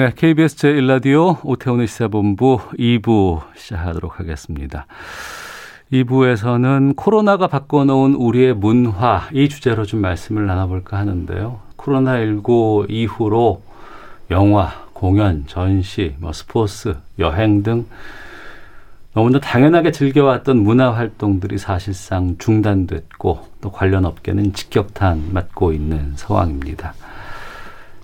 네, KBS 제1라디오 오태훈의 시사본부 2부 시작하도록 하겠습니다. 2부에서는 코로나가 바꿔놓은 우리의 문화 이 주제로 좀 말씀을 나눠볼까 하는데요. 코로나19 이후로 영화, 공연, 전시, 뭐 스포츠, 여행 등 너무나 당연하게 즐겨왔던 문화 활동들이 사실상 중단됐고 또 관련 업계는 직격탄 맞고 있는 상황입니다.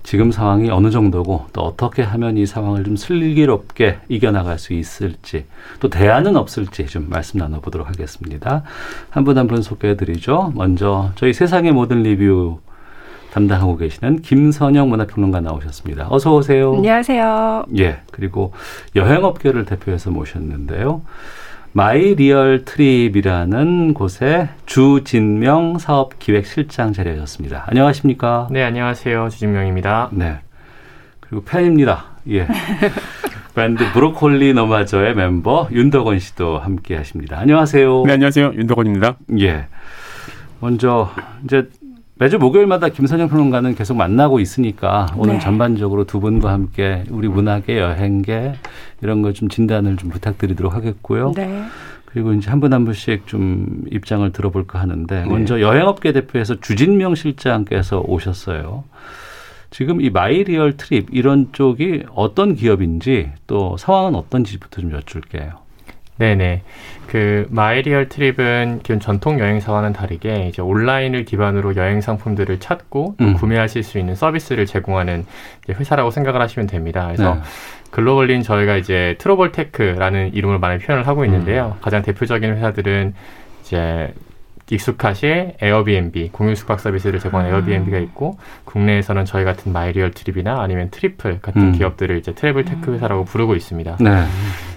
지금 상황이 어느 정도고 또 어떻게 하면 이 상황을 좀 슬기롭게 이겨나갈 수 있을지 또 대안은 없을지 좀 말씀 나눠보도록 하겠습니다. 한 분 한 분 소개해드리죠. 먼저 저희 세상의 모든 리뷰 담당하고 계시는 김선영 문화평론가 나오셨습니다. 어서 오세요. 안녕하세요. 예, 그리고 여행업계를 대표해서 모셨는데요. 마이 리얼 트립이라는 곳에 주진명 사업 기획 실장 자리하셨습니다. 안녕하십니까? 네, 안녕하세요. 주진명입니다. 네. 그리고 팬입니다. 예. 밴드 브로콜리 너마저의 멤버 윤덕원 씨도 함께 하십니다. 안녕하세요. 네, 안녕하세요. 윤덕원입니다. 예. 먼저 이제 매주 목요일마다 김선영 평론가는 계속 만나고 있으니까 오늘 네. 전반적으로 두 분과 함께 우리 문학의 여행계 이런 거좀 진단을 좀 부탁드리도록 하겠고요. 네. 그리고 이제 한 분 한 분씩 좀 입장을 들어볼까 하는데 먼저 여행업계 대표에서 주진명 실장께서 오셨어요. 지금 이 마이리얼 트립 이런 쪽이 어떤 기업인지 또 상황은 어떤지부터 좀 여쭐게요. 네네. 그 마이리얼 트립은 기존 전통 여행사와는 다르게 이제 온라인을 기반으로 여행 상품들을 찾고 또 음. 구매하실 수 있는 서비스를 제공하는 이제 회사라고 생각을 하시면 됩니다. 그래서 네. globally 저희가 이제 travel tech라는 이름을 많이 표현을 하고 있는데요. 음. 가장 대표적인 회사들은 이제 익숙하실 에어비앤비 공유 숙박 서비스를 제공하는 음. 에어비앤비가 있고 국내에서는 저희 같은 마이리얼 트립이나 아니면 트리플 같은 음. 기업들을 이제 travel tech 회사라고 부르고 있습니다. 네.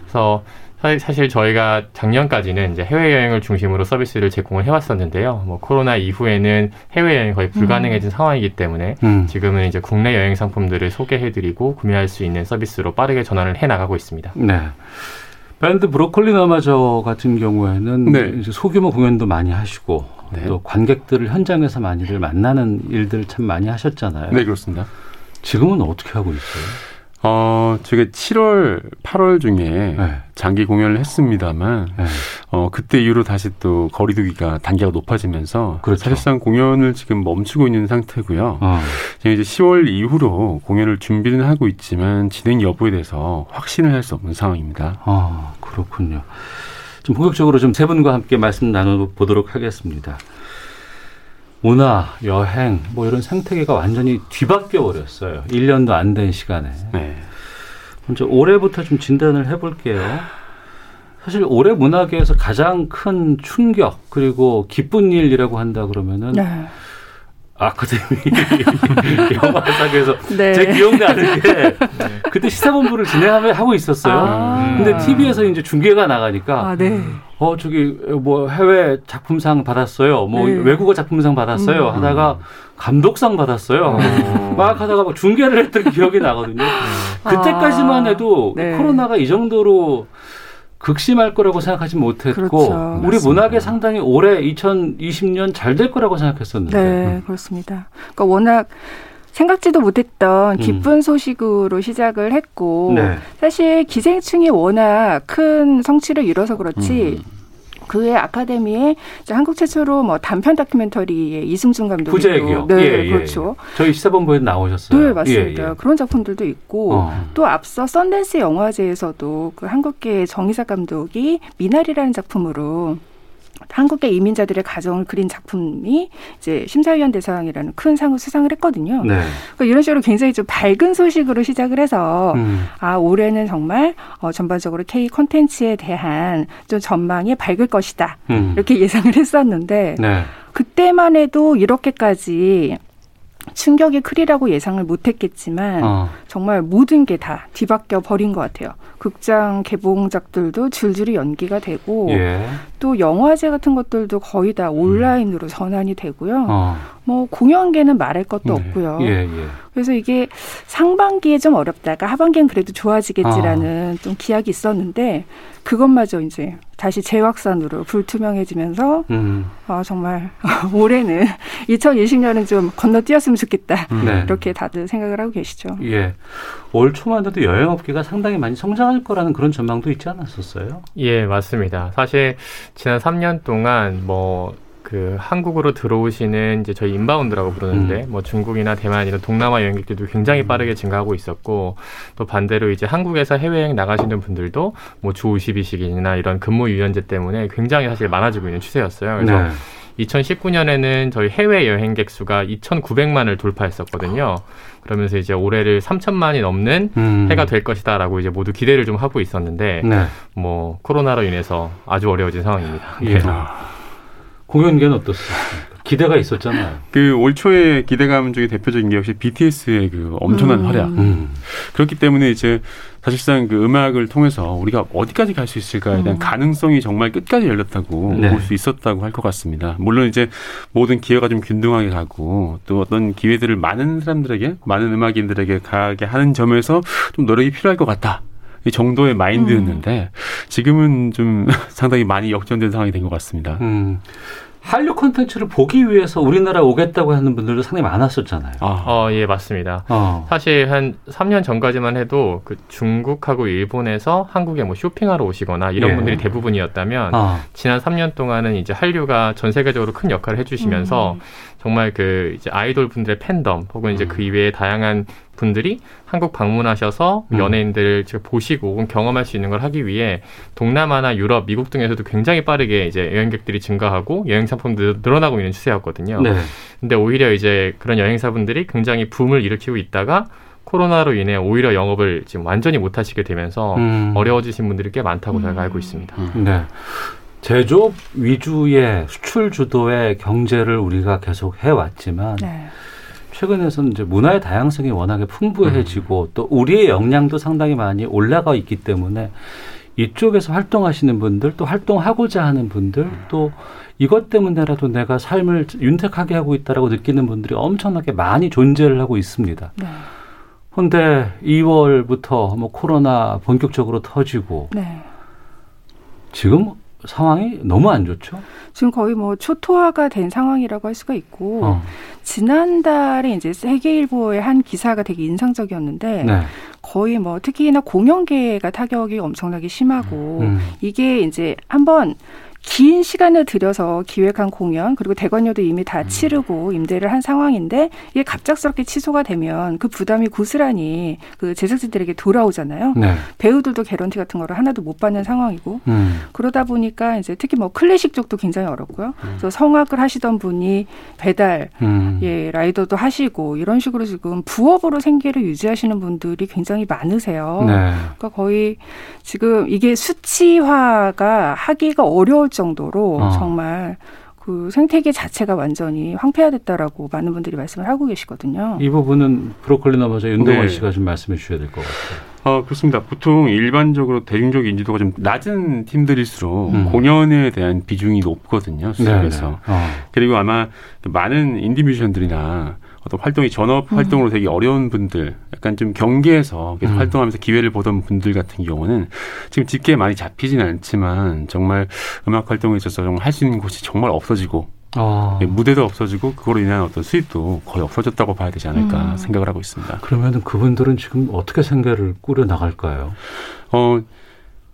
그래서 사- 사실 저희가 작년까지는 이제 해외여행을 중심으로 서비스를 제공을 해왔었는데요. 뭐 코로나 이후에는 해외여행이 거의 불가능해진 상황이기 때문에 음. 지금은 이제 국내 여행 상품들을 소개해드리고 구매할 수 있는 서비스로 빠르게 전환을 해 나가고 있습니다. 네. 밴드 브로콜리 너마저 같은 경우에는 네. 이제 소규모 공연도 많이 하시고 네. 또 관객들을 현장에서 많이들 만나는 일들 참 많이 하셨잖아요. 네, 그렇습니다. 지금은 어떻게 하고 있어요? 어, 제가 7월, 8월 중에 네. 장기 공연을 했습니다만, 네. 어, 그때 이후로 다시 또 거리두기가 단계가 높아지면서 그렇죠. 사실상 공연을 지금 멈추고 있는 상태고요. 어. 지금 이제 10월 이후로 공연을 준비는 하고 있지만 진행 여부에 대해서 확신을 할 수 없는 상황입니다. 아, 그렇군요. 좀 본격적으로 좀 세 분과 함께 말씀 나눠보도록 하겠습니다. 문화, 여행, 뭐 이런 생태계가 완전히 뒤바뀌어 버렸어요. 1년도 안 된 시간에. 네. 먼저 올해부터 좀 진단을 해볼게요. 사실 올해 문화계에서 가장 큰 충격 그리고 기쁜 일이라고 한다 그러면은 네. 아카데미 영화상에서 네. 제 기억나는 게 그때 시사본부를 진행하며 하고 있었어요. 아. 근데 TV에서 이제 중계가 나가니까 아, 네. 어 저기 뭐 해외 작품상 받았어요. 뭐 네. 외국어 작품상 받았어요. 음. 하다가 감독상 받았어요. 막 하다가 막 중계를 했던 기억이 나거든요. 그때까지만 아, 해도 네. 코로나가 이 정도로 극심할 거라고 생각하지 못했고 그렇죠. 우리 문학에 상당히 올해 2020년 잘 될 거라고 생각했었는데 네, 그렇습니다. 그러니까 워낙 생각지도 못했던 기쁜 소식으로 시작을 했고 음. 네. 사실 기생충이 워낙 큰 성취를 이뤄서 그렇지 음. 그외 아카데미에 한국 최초로 뭐 단편 다큐멘터리의 이승준 감독이 부재기요. 네, 예, 예, 그렇죠. 저희 시사본부에 나오셨어요. 네, 맞습니다. 예, 예. 그런 작품들도 있고 어. 또 앞서 썬댄스 영화제에서도 그 한국계 정희사 감독이 미나리라는 작품으로 한국계 이민자들의 가정을 그린 작품이 이제 심사위원 대상이라는 큰 상을 수상을 했거든요. 네. 그러니까 이런 식으로 굉장히 좀 밝은 소식으로 시작을 해서 음. 아 올해는 정말 어, 전반적으로 K 콘텐츠에 대한 좀 전망이 밝을 것이다 음. 이렇게 예상을 했었는데 네. 그때만 해도 이렇게까지 충격이 크리라고 예상을 못했겠지만 어. 정말 모든 게 다 뒤바뀌어 버린 것 같아요. 극장 개봉작들도 줄줄이 연기가 되고 예. 또 영화제 같은 것들도 거의 다 온라인으로 전환이 되고요. 어. 뭐 공연계는 말할 것도 네. 없고요. 예, 예. 그래서 이게 상반기에 좀 어렵다가 하반기엔 그래도 좋아지겠지라는 좀 기약이 있었는데 그것마저 이제 다시 재확산으로 불투명해지면서 음. 아 정말 올해는 2020년은 좀 건너뛰었으면 좋겠다 네. 이렇게 다들 생각을 하고 계시죠. 예. 올 초만 해도 여행업계가 상당히 많이 성장할 거라는 그런 전망도 있지 않았었어요? 예, 맞습니다. 사실 지난 3년 동안 뭐 그 한국으로 들어오시는 이제 저희 인바운드라고 부르는데 뭐 중국이나 대만 이런 동남아 여행객들도 굉장히 빠르게 증가하고 있었고 또 반대로 이제 한국에서 해외여행 나가시는 분들도 뭐 주 52시간이나 이런 근무 유연제 때문에 굉장히 사실 많아지고 있는 추세였어요. 그래서 네. 2019년에는 저희 해외 여행객 수가 2,900만을 돌파했었거든요. 그러면서 이제 올해를 3천만이 넘는 음. 해가 될 것이다라고 이제 모두 기대를 좀 하고 있었는데 네. 뭐 코로나로 인해서 아주 어려워진 상황입니다. 예. 아, 공연계는 어떻습니까? 기대가 있었잖아요. 그 올 초에 기대감 중에 대표적인 게 역시 BTS의 그 엄청난 음. 활약. 음. 그렇기 때문에 이제 사실상 그 음악을 통해서 우리가 어디까지 갈 수 있을까에 대한 음. 가능성이 정말 끝까지 열렸다고 네. 볼수 있었다고 할 것 같습니다. 물론 이제 모든 기회가 좀 균등하게 가고 또 어떤 기회들을 많은 사람들에게 많은 음악인들에게 가게 하는 점에서 좀 노력이 필요할 것 같다. 이 정도의 마인드였는데 지금은 좀 상당히 많이 역전된 상황이 된 것 같습니다. 음. 한류 콘텐츠를 보기 위해서 우리나라에 오겠다고 하는 분들도 상당히 많았었잖아요. 아, 어, 예, 맞습니다. 어. 사실 한 3년 전까지만 해도 그 중국하고 일본에서 한국에 뭐 쇼핑하러 오시거나 이런 예. 분들이 대부분이었다면 어. 지난 3년 동안은 이제 한류가 전 세계적으로 큰 역할을 해주시면서 음. 정말 그 이제 아이돌 분들의 팬덤 혹은 이제 그 이외의 다양한 분들이 한국 방문하셔서 음. 연예인들을 보시고 혹은 경험할 수 있는 걸 하기 위해 동남아나 유럽, 미국 등에서도 굉장히 빠르게 이제 여행객들이 증가하고 여행 상품도 늘어나고 있는 추세였거든요. 네. 근데 오히려 이제 그런 여행사분들이 굉장히 붐을 일으키고 있다가 코로나로 인해 오히려 영업을 지금 완전히 못 하시게 되면서 음. 어려워지신 분들이 꽤 많다고 음. 알고 있습니다. 네. 제조업 위주의 수출 주도의 경제를 우리가 계속 해왔지만 네. 최근에서는 이제 문화의 다양성이 워낙에 풍부해지고 또 우리의 역량도 상당히 많이 올라가 있기 때문에 이쪽에서 활동하시는 분들 또 활동하고자 하는 분들 또 이것 때문에라도 내가 삶을 윤택하게 하고 있다라고 느끼는 분들이 엄청나게 많이 존재를 하고 있습니다. 네. 근데 2월부터 뭐 코로나 본격적으로 터지고 네. 지금 상황이 너무 안 좋죠. 지금 거의 뭐 초토화가 된 상황이라고 할 수가 있고 어. 지난달에 이제 세계일보의 한 기사가 되게 인상적이었는데 네. 거의 뭐 특히나 공연계가 타격이 엄청나게 심하고 음. 이게 이제 한번 긴 시간을 들여서 기획한 공연 그리고 대관료도 이미 음. 다 치르고 임대를 한 상황인데 이게 갑작스럽게 취소가 되면 그 부담이 고스란히 그 제작진들에게 돌아오잖아요. 네. 배우들도 개런티 같은 거를 하나도 못 받는 상황이고 음. 그러다 보니까 이제 특히 뭐 클래식 쪽도 굉장히 어렵고요. 그래서 성악을 하시던 분이 배달 음. 예, 라이더도 하시고 이런 식으로 지금 부업으로 생계를 유지하시는 분들이 굉장히 많으세요. 네. 그러니까 거의 지금 이게 수치화가 하기가 어려울 정도로 어. 정말 그 생태계 자체가 완전히 황폐화됐다라고 많은 분들이 말씀을 하고 계시거든요. 이 부분은 브로콜리 넘어서 윤동원 네. 씨가 좀 말씀해 주셔야 될 것 같아요. 어, 그렇습니다. 보통 일반적으로 대중적 인지도가 좀 낮은 팀들일수록 음. 공연에 대한 비중이 높거든요. 수습에서. 어. 그리고 아마 많은 인디 뮤지션들이나 어떤 활동이 전업 음. 활동으로 되게 어려운 분들, 약간 좀 경계에서 계속 음. 활동하면서 기회를 보던 분들 같은 경우는 지금 집계에 많이 잡히지는 않지만 정말 음악 활동에 있어서 정말 할 수 있는 곳이 정말 없어지고 어. 예, 무대도 없어지고 그거로 인한 어떤 수입도 거의 없어졌다고 봐야 되지 않을까 음. 생각을 하고 있습니다. 그러면은 그분들은 지금 어떻게 생계를 꾸려 나갈까요? 어,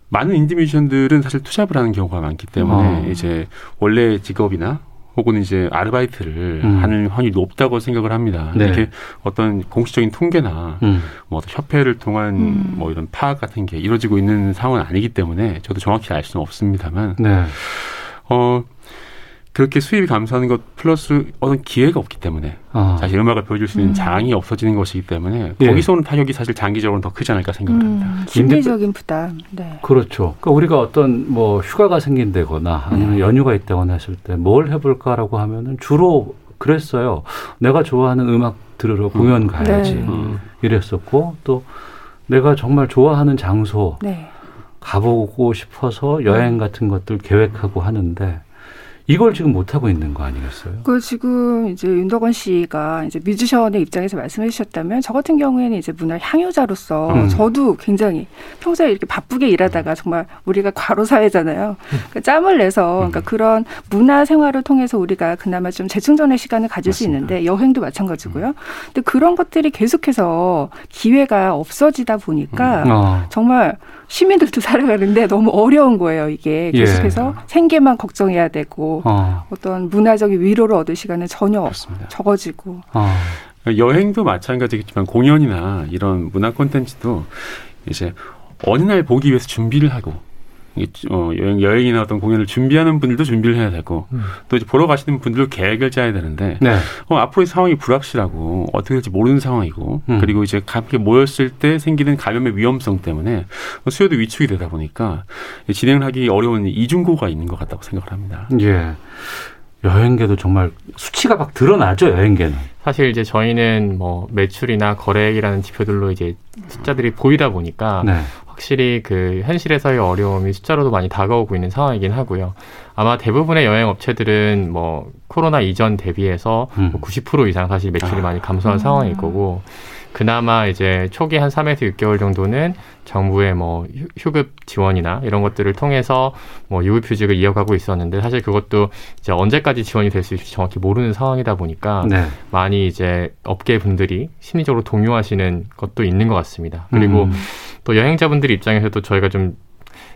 많은 인디 뮤지션들은 사실 투잡을 하는 경우가 많기 때문에 어. 이제 원래 직업이나 혹은 이제 아르바이트를 음. 하는 확률이 높다고 생각을 합니다. 네. 이렇게 어떤 공식적인 통계나 음. 뭐 어떤 협회를 통한 음. 뭐 이런 파악 같은 게 이루어지고 있는 상황은 아니기 때문에 저도 정확히 알 수는 없습니다만 네. 어 그렇게 수입이 감소하는 것 플러스 어떤 기회가 없기 때문에 어. 사실 음악을 보여줄 수 있는 음. 장이 없어지는 것이기 때문에 예. 거기서 오는 타격이 사실 장기적으로는 더 크지 않을까 생각을 합니다. 음, 심리적인 부담. 네. 그렇죠. 그러니까 우리가 어떤 뭐 휴가가 생긴다거나 아니면 음. 연휴가 있다거나 했을 때 뭘 해볼까라고 하면은 주로 그랬어요. 내가 좋아하는 음악 들으러 공연 가야지 네. 음. 이랬었고 또 내가 정말 좋아하는 장소 네. 가보고 싶어서 여행 같은 것들 계획하고 하는데 이걸 지금 못 하고 있는 거 아니겠어요? 그 지금 이제 윤덕원 씨가 이제 뮤지션의 입장에서 말씀해 주셨다면 저 같은 경우에는 이제 문화 향유자로서 음. 저도 굉장히 평소에 이렇게 바쁘게 일하다가 정말 우리가 과로 사회잖아요. 그러니까 짬을 내서 그러니까 그런 문화 생활을 통해서 우리가 그나마 좀 재충전의 시간을 가질 수 맞습니다. 있는데 여행도 마찬가지고요. 근데 그런 것들이 계속해서 기회가 없어지다 보니까 어. 정말 시민들도 살아가는데 너무 어려운 거예요. 이게 예. 계속해서 생계만 걱정해야 되고 어. 어떤 문화적인 위로를 얻을 시간은 전혀 그렇습니다. 적어지고 어. 여행도 마찬가지겠지만 공연이나 이런 문화 콘텐츠도 이제 어느 날 보기 위해서 준비를 하고 어, 여행, 여행이나 어떤 공연을 준비하는 분들도 준비를 해야 되고 음. 또 이제 보러 가시는 분들도 계획을 짜야 되는데 네. 어, 앞으로의 상황이 불확실하고 어떻게 될지 모르는 상황이고 음. 그리고 이제 함께 모였을 때 생기는 감염의 위험성 때문에 수요도 위축이 되다 보니까 진행을 하기 어려운 이중고가 있는 것 같다고 생각을 합니다. 예. 여행계도 정말 수치가 막 드러나죠 여행계는. 사실 이제 저희는 뭐 매출이나 거래액이라는 지표들로 이제 숫자들이 보이다 보니까 네. 확실히 그 현실에서의 어려움이 숫자로도 많이 다가오고 있는 상황이긴 하고요. 아마 대부분의 여행 업체들은 뭐 코로나 이전 대비해서 음. 뭐90% 이상 사실 매출이 많이 감소한 음. 상황일 거고 그나마 이제 초기 한 3에서 6개월 정도는 정부의 뭐 휴- 휴급 지원이나 이런 것들을 통해서 뭐 유급휴직을 이어가고 있었는데 사실 그것도 이제 언제까지 지원이 될 수 있을지 정확히 모르는 상황이다 보니까 네. 많이 이제 업계 분들이 심리적으로 동요하시는 것도 있는 것 같습니다. 그리고 음. 또 여행자분들 입장에서도 저희가 좀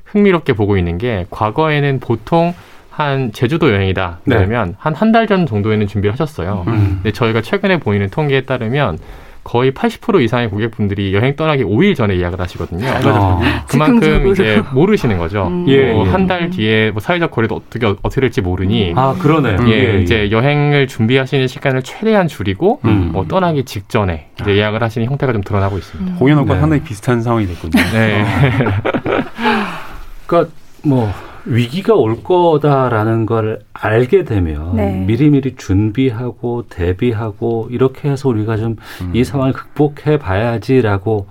흥미롭게 보고 있는 게 과거에는 보통 한 제주도 여행이다 네. 그러면 한한 달 전 정도에는 준비를 하셨어요. 음. 근데 저희가 최근에 보이는 통계에 따르면 거의 80% 이상의 고객분들이 여행 떠나기 5일 전에 예약을 하시거든요. 어. 그만큼 즉흥적으로. 이제 모르시는 거죠. 음. 예, 예. 한달 뒤에 뭐 사회적 거리도 어떻게 어떻게 될지 모르니 아 그러네요. 예, 이제 여행을 준비하시는 시간을 최대한 줄이고 음. 뭐 떠나기 직전에 이제 예약을 하시는 형태가 좀 드러나고 있습니다. 공연하고 네. 상당히 비슷한 상황이 됐군요. 네. 그러니까 뭐 위기가 올 거다라는 걸 알게 되면 네. 미리미리 준비하고 대비하고 이렇게 해서 우리가 좀이 음. 상황을 극복해 봐야지라고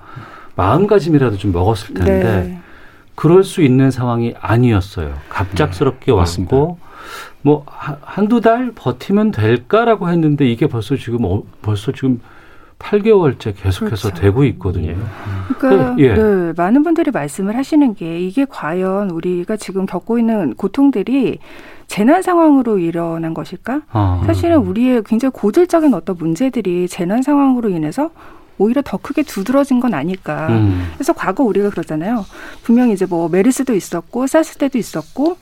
마음가짐이라도 좀 먹었을 텐데 네. 그럴 수 있는 상황이 아니었어요. 갑작스럽게 네, 왔고 뭐 한- 한두 달 버티면 될까라고 했는데 이게 벌써 지금 어, 벌써 지금 8개월째 계속해서 그렇죠. 되고 있거든요. 예. 그러니까 예. 네, 많은 분들이 말씀을 하시는 게 이게 과연 우리가 지금 겪고 있는 고통들이 재난 상황으로 일어난 것일까? 아, 사실은 우리의 굉장히 고질적인 어떤 문제들이 재난 상황으로 인해서 오히려 더 크게 두드러진 건 아닐까. 음, 그래서 과거 우리가 그러잖아요. 분명히 이제 뭐 메르스도 있었고 사스 때도 있었고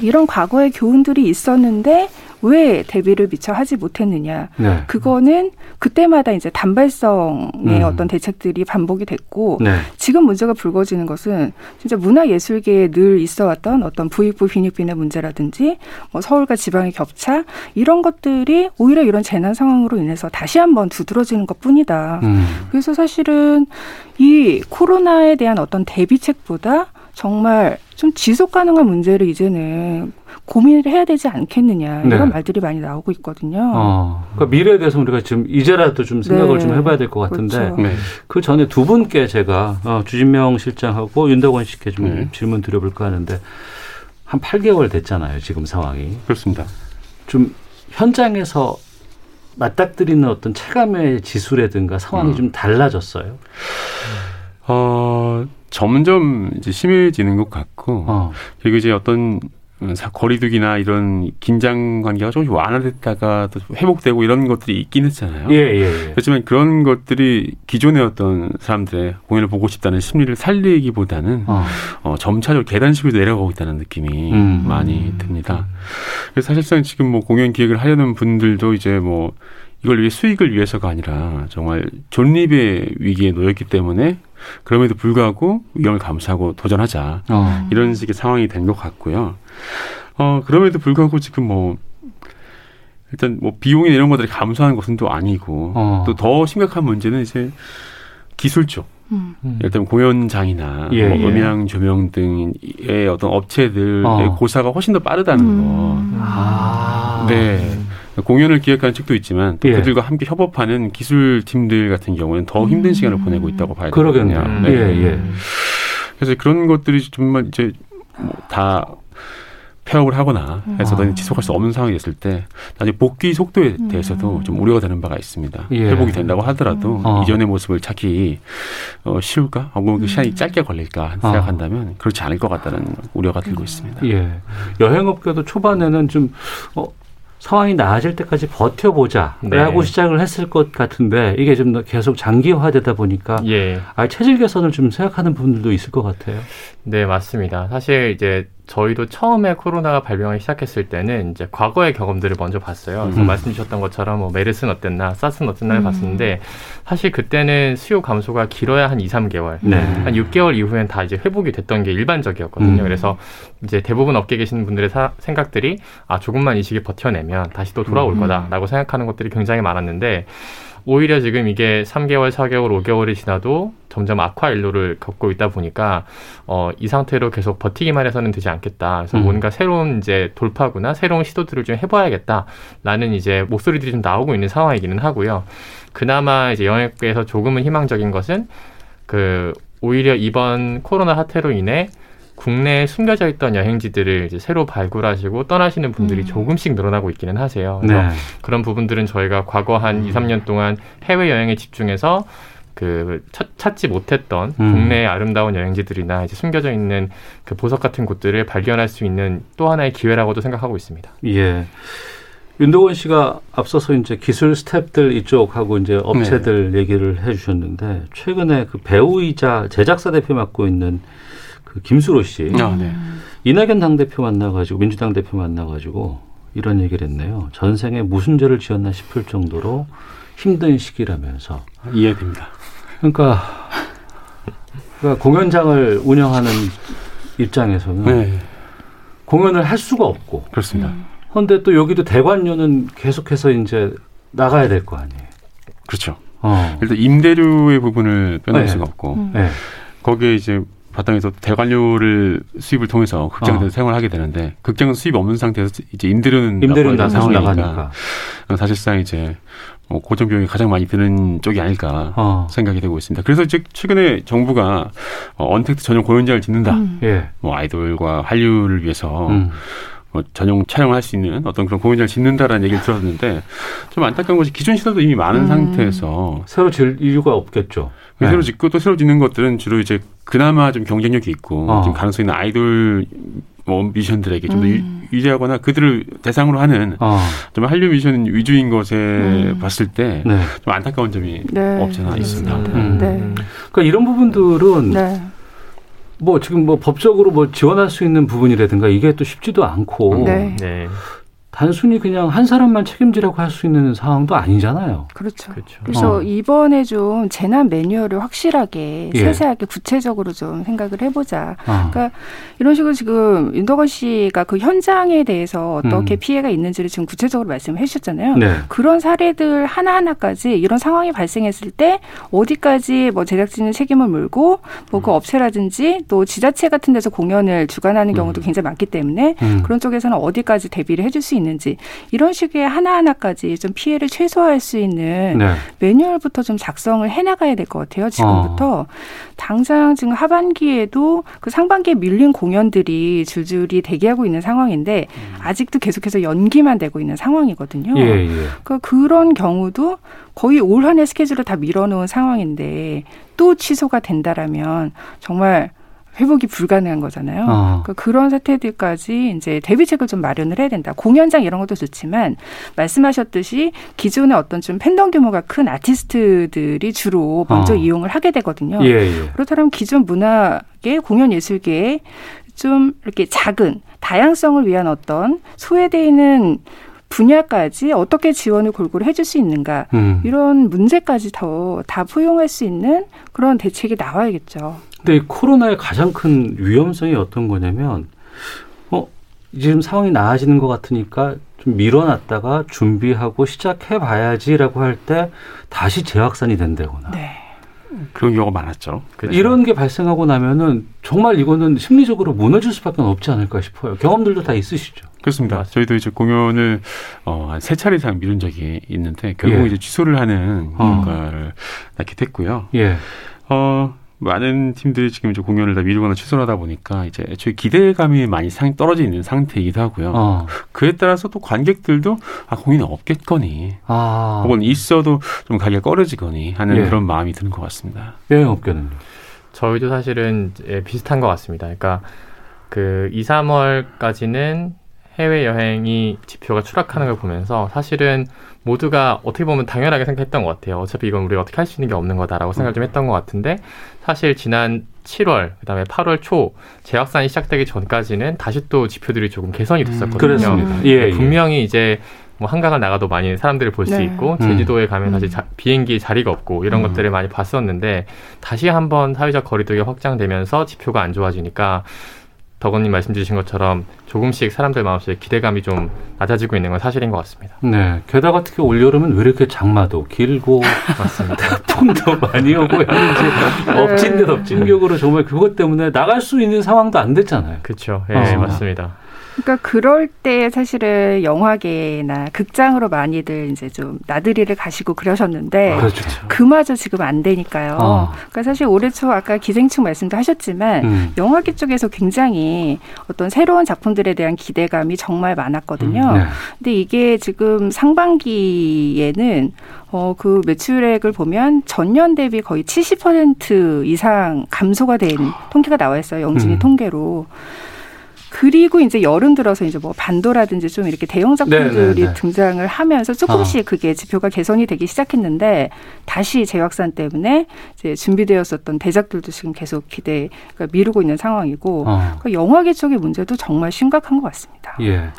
이런 과거의 교훈들이 있었는데 왜 대비를 미처 하지 못했느냐. 네. 그거는 그때마다 이제 단발성의 음. 어떤 대책들이 반복이 됐고 네. 지금 문제가 불거지는 것은 진짜 문화예술계에 늘 있어왔던 어떤 부익부 빈익빈의 문제라든지 뭐 서울과 지방의 격차 이런 것들이 오히려 이런 재난 상황으로 인해서 다시 한번 두드러지는 것뿐이다. 음. 그래서 사실은 이 코로나에 대한 어떤 대비책보다 정말 좀 지속 가능한 문제를 이제는 고민을 해야 되지 않겠느냐 네. 이런 말들이 많이 나오고 있거든요. 어, 그러니까 미래에 대해서 우리가 지금 이제라도 좀 생각을 네. 좀 해봐야 될 것 같은데 그렇죠. 네. 그 전에 두 분께 제가 어, 주진명 실장하고 윤덕원 씨께 좀 네. 질문 드려볼까 하는데 한 8개월 됐잖아요 지금 상황이 그렇습니다. 좀 현장에서 맞닥뜨리는 어떤 체감의 지수라든가 상황이 음. 좀 달라졌어요. 어, 점점 이제 심해지는 것 같고 어, 그리고 이제 어떤 사- 거리두기나 이런 긴장 관계가 조금씩 완화됐다가 또 회복되고 이런 것들이 있긴 했잖아요. 예, 예, 예. 그렇지만 그런 것들이 기존의 어떤 사람들의 공연을 보고 싶다는 심리를 살리기보다는 어, 어, 점차적으로 계단식으로 내려가고 있다는 느낌이 음. 많이 듭니다. 그래서 사실상 지금 뭐 공연 기획을 하려는 분들도 이제 뭐 이걸 위해 수익을 위해서가 아니라 정말 존립의 위기에 놓였기 때문에 그럼에도 불구하고 위험을 감수하고 도전하자 어, 이런 식의 상황이 된 것 같고요. 어 그럼에도 불구하고 지금 뭐 일단 뭐 비용이나 이런 것들이 감소하는 것은 또 아니고 어. 또더 심각한 문제는 이제 기술 쪽. 음. 음. 일단 공연장이나 예, 뭐 예. 음향 조명 등의 어떤 업체들의 어. 고사가 훨씬 더 빠르다는 음. 거. 아, 네. 공연을 기획하는 측도 있지만 또 예. 그들과 함께 협업하는 기술팀들 같은 경우는 더 힘든 시간을 보내고 있다고 봐야 되거든요. 그러겠네요. 음. 네. 예, 예. 그래서 그런 것들이 정말 이제 뭐다 폐업을 하거나 해서 더 지속할 수 없는 상황이 됐을 때 나중에 복귀 속도에 대해서도 좀 우려가 되는 바가 있습니다. 예. 회복이 된다고 하더라도 어. 이전의 모습을 찾기 어, 쉬울까? 혹은 그 시간이 짧게 걸릴까 어. 생각한다면 그렇지 않을 것 같다는 우려가 들고 있습니다. 예. 여행업계도 초반에는 좀, 어, 상황이 나아질 때까지 버텨보자라고 네. 시작을 했을 것 같은데 이게 좀더 계속 장기화되다 보니까 예. 아 체질 개선을 좀 생각하는 분들도 있을 것 같아요. 네, 맞습니다. 사실 이제 저희도 처음에 코로나가 발병하기 시작했을 때는 이제 과거의 경험들을 먼저 봤어요. 그래서 음. 말씀 주셨던 것처럼 뭐 메르스는 어땠나, 사스는 어땠나를 음. 봤었는데 사실 그때는 수요 감소가 길어야 한 2, 3개월. 네. 한 6개월 이후엔 다 이제 회복이 됐던 게 일반적이었거든요. 음. 그래서 이제 대부분 업계에 계시는 분들의 사- 생각들이 아 조금만 이 시기 버텨내면 다시 또 돌아올 음. 거다라고 생각하는 것들이 굉장히 많았는데 오히려 지금 이게 3개월, 4개월, 5개월이 지나도 점점 악화 일로를 겪고 있다 보니까 어, 이 상태로 계속 버티기만 해서는 되지 않겠다. 그래서 음. 뭔가 새로운 이제 돌파구나 새로운 시도들을 좀 해봐야겠다라는 이제 목소리들이 좀 나오고 있는 상황이기는 하고요. 그나마 이제 영역에서 조금은 희망적인 것은 그 오히려 이번 코로나 사태로 인해 국내에 숨겨져 있던 여행지들을 이제 새로 발굴하시고 떠나시는 분들이 음. 조금씩 늘어나고 있기는 하세요. 그래서 네. 그런 부분들은 저희가 과거 한 2, 3년 동안 해외 여행에 집중해서 그 찾, 찾지 못했던 음. 국내의 아름다운 여행지들이나 이제 숨겨져 있는 그 보석 같은 곳들을 발견할 수 있는 또 하나의 기회라고도 생각하고 있습니다. 예. 윤도건 씨가 앞서서 이제 기술 스탭들 이쪽하고 이제 업체들 얘기를 해주셨는데 최근에 그 배우이자 제작사 대표 맡고 있는 그 김수로 씨 아, 네. 이낙연 당 대표 만나가지고 민주당 대표 만나가지고 이런 얘기를 했네요. 전생에 무슨 죄를 지었나 싶을 정도로 힘든 시기라면서. 이해됩니다. 그러니까, 그러니까 공연장을 운영하는 입장에서는 네, 공연을 할 수가 없고 그렇습니다. 그런데 또 여기도 대관료는 계속해서 이제 나가야 될 거 아니에요. 그렇죠. 어. 일단 임대료의 부분을 빼놓을 네. 수가 없고 음. 네. 거기에 이제 바탕에서 대관료를 수입을 통해서 극장에서 어. 생활하게 되는데 극장은 수입이 없는 상태에서 이제 임대료는 되는 상황이니까 나가니까. 사실상 이제 뭐 고정 비용이 가장 많이 드는 쪽이 아닐까 어. 생각이 되고 있습니다. 그래서 이제 최근에 정부가 어, 언택트 전용 공연장을 짓는다. 음. 예. 뭐 아이돌과 한류를 위해서 음. 뭐 전용 촬영을 할수 있는 어떤 그런 공연장을 짓는다라는 얘기를 들었는데 좀 안타까운 것이 기존 시설도 이미 많은 음. 상태에서 새로 질 이유가 없겠죠. 네. 새로 짓고 또 새로 짓는 것들은 주로 이제 그나마 좀 경쟁력이 있고 어. 좀 가능성 있는 아이돌 뭐 뮤지션들에게 좀더 음. 유리하거나 그들을 대상으로 하는 어. 좀 한류 뮤지션 위주인 것에 음. 봤을 때 네. 좀 안타까운 점이 네. 없잖아 있습니다. 음. 네. 그러니까 이런 부분들은 네. 뭐 지금 뭐 법적으로 뭐 지원할 수 있는 부분이라든가 이게 또 쉽지도 않고 네. 네, 단순히 그냥 한 사람만 책임지라고 할 수 있는 상황도 아니잖아요. 그렇죠. 그렇죠. 그래서 어. 이번에 좀 재난 매뉴얼을 확실하게 예. 세세하게 구체적으로 좀 생각을 해보자. 어. 그러니까 이런 식으로 지금 윤덕원 씨가 그 현장에 대해서 어떻게 음. 피해가 있는지를 지금 구체적으로 말씀을 해주셨잖아요. 네. 그런 사례들 하나 하나까지 이런 상황이 발생했을 때 어디까지 뭐 제작진은 책임을 물고 뭐 음. 그 업체라든지 또 지자체 같은 데서 공연을 주관하는 경우도 음. 굉장히 많기 때문에 음. 그런 쪽에서는 어디까지 대비를 해줄 수 있는 지 이런 식의 하나하나까지 좀 피해를 최소화할 수 있는 네. 매뉴얼부터 좀 작성을 해나가야 될 것 같아요. 지금부터 당장 지금 하반기에도 그 상반기에 밀린 공연들이 줄줄이 대기하고 있는 상황인데 아직도 계속해서 연기만 되고 있는 상황이거든요. 음. 예, 예. 그 그런 경우도 거의 올 한 해 스케줄을 다 밀어놓은 상황인데 또 취소가 된다라면 정말 회복이 불가능한 거잖아요. 어. 그 그런 사태들까지 이제 대비책을 좀 마련을 해야 된다. 공연장 이런 것도 좋지만 말씀하셨듯이 기존의 어떤 좀 팬덤 규모가 큰 아티스트들이 주로 먼저 어. 이용을 하게 되거든요. 예, 예. 그렇다면 기존 문화계 공연 예술계에 좀 이렇게 작은 다양성을 위한 어떤 소외되어 있는 분야까지 어떻게 지원을 골고루 해줄 수 있는가 음. 이런 문제까지 더 다 포용할 수 있는 그런 대책이 나와야겠죠. 근데 이 코로나의 가장 큰 위험성이 어떤 거냐면, 어, 지금 상황이 나아지는 것 같으니까 좀 밀어놨다가 준비하고 시작해 봐야지라고 할 때 다시 재확산이 된다거나. 네. 그런 경우가 많았죠. 그렇죠. 이런 게 발생하고 나면은 정말 이거는 심리적으로 무너질 수밖에 없지 않을까 싶어요. 경험들도 다 있으시죠. 그렇습니다. 저희도 이제 공연을 어, 한세 차례 이상 미룬 적이 있는데 결국 예. 이제 취소를 하는 어. 결과를 낳게 됐고요. 예. 어, 많은 팀들이 지금 이제 공연을 다 미루거나 취소를 하다 보니까 이제 애초에 기대감이 많이 상 떨어져 있는 상태이기도 하고요. 어. 그에 따라서 또 관객들도 아 공연이 없겠거니 아. 혹은 있어도 좀 가기가 꺼려지거니 하는 예. 그런 마음이 드는 것 같습니다. 여행 업계는요. 저희도 사실은 이제 비슷한 것 같습니다. 그러니까 그 2, 3월까지는 해외 여행이 지표가 추락하는 걸 보면서 사실은 모두가 어떻게 보면 당연하게 생각했던 것 같아요. 어차피 이건 우리가 어떻게 할 수 있는 게 없는 거다라고 생각을 좀 했던 것 같은데 사실 지난 7월 그다음에 8월 초 재확산이 시작되기 전까지는 다시 또 지표들이 조금 개선이 됐었거든요. 그렇습니다. 예, 예. 분명히 이제 뭐 한강을 나가도 많이 사람들을 볼수 네. 있고 음. 제주도에 가면 사실 음. 자- 비행기 자리가 없고 이런 음. 것들을 많이 봤었는데 다시 한번 사회적 거리두기 확장되면서 지표가 안 좋아지니까 덕원님 말씀 주신 것처럼 조금씩 사람들 마음속에 기대감이 좀 낮아지고 있는 건 사실인 것 같습니다. 네. 게다가 특히 올여름은 왜 이렇게 장마도 길고 맞습니다. 풍도 많이 오고 하는지 엎친 데 덮친 격으로 정말 그것 때문에 나갈 수 있는 상황도 안 됐잖아요. 그렇죠. 예, 어. 맞습니다. 그러니까 그럴 때 사실은 영화계나 극장으로 많이들 이제 좀 나들이를 가시고 그러셨는데 그렇죠. 그마저 지금 안 되니까요. 어. 그러니까 사실 올해 초 아까 기생충 말씀도 하셨지만 음. 영화계 쪽에서 굉장히 어떤 새로운 작품들에 대한 기대감이 정말 많았거든요. 네. 근데 이게 지금 상반기에는 어, 그 매출액을 보면 전년 대비 거의 70% 이상 감소가 된 통계가 나와 있어요. 영진이 음. 통계로. 그리고 이제 여름 들어서 이제 뭐 반도라든지 좀 이렇게 대형 작품들이 네, 네, 네. 등장을 하면서 조금씩 그게 지표가 개선이 되기 시작했는데 다시 재확산 때문에 이제 준비되었었던 대작들도 지금 계속 기대 그러니까 미루고 있는 상황이고 어. 그 영화계 쪽의 문제도 정말 심각한 것 같습니다. 예.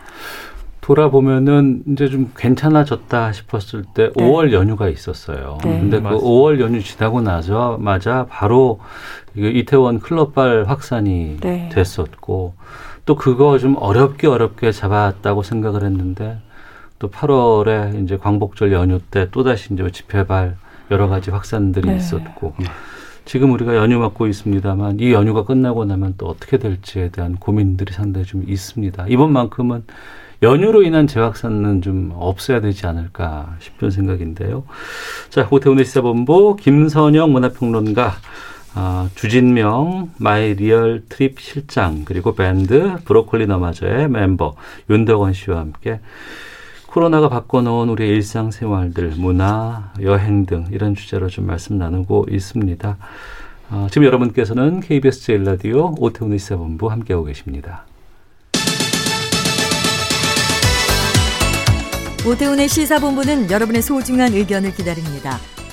돌아보면은 이제 좀 괜찮아졌다 싶었을 때 네. 5월 연휴가 있었어요. 네. 근데 그 맞습니다. 5월 연휴 지나고 나자마자 바로 이게 이태원 클럽발 확산이 네. 됐었고 또 그거 좀 어렵게 어렵게 잡았다고 생각을 했는데 또 8월에 이제 광복절 연휴 때 또다시 이제 집회발 여러 가지 확산들이 네. 있었고 지금 우리가 연휴 맞고 있습니다만 이 연휴가 끝나고 나면 또 어떻게 될지에 대한 고민들이 상당히 좀 있습니다. 이번만큼은 연휴로 인한 재확산은 좀 없어야 되지 않을까 싶은 생각인데요. 자, 오태훈의 시사본부 김선영 문화평론가, 아, 주진명, 마이 리얼 트립 실장, 그리고 밴드 브로콜리 너마저의 멤버 윤덕원 씨와 함께 코로나가 바꿔놓은 우리의 일상생활들, 문화, 여행 등 이런 주제로 좀 말씀 나누고 있습니다. 아, 지금 여러분께서는 KBS 제일라디오 오태훈의 시사본부 함께하고 계십니다. 오태훈의 시사본부는 여러분의 소중한 의견을 기다립니다.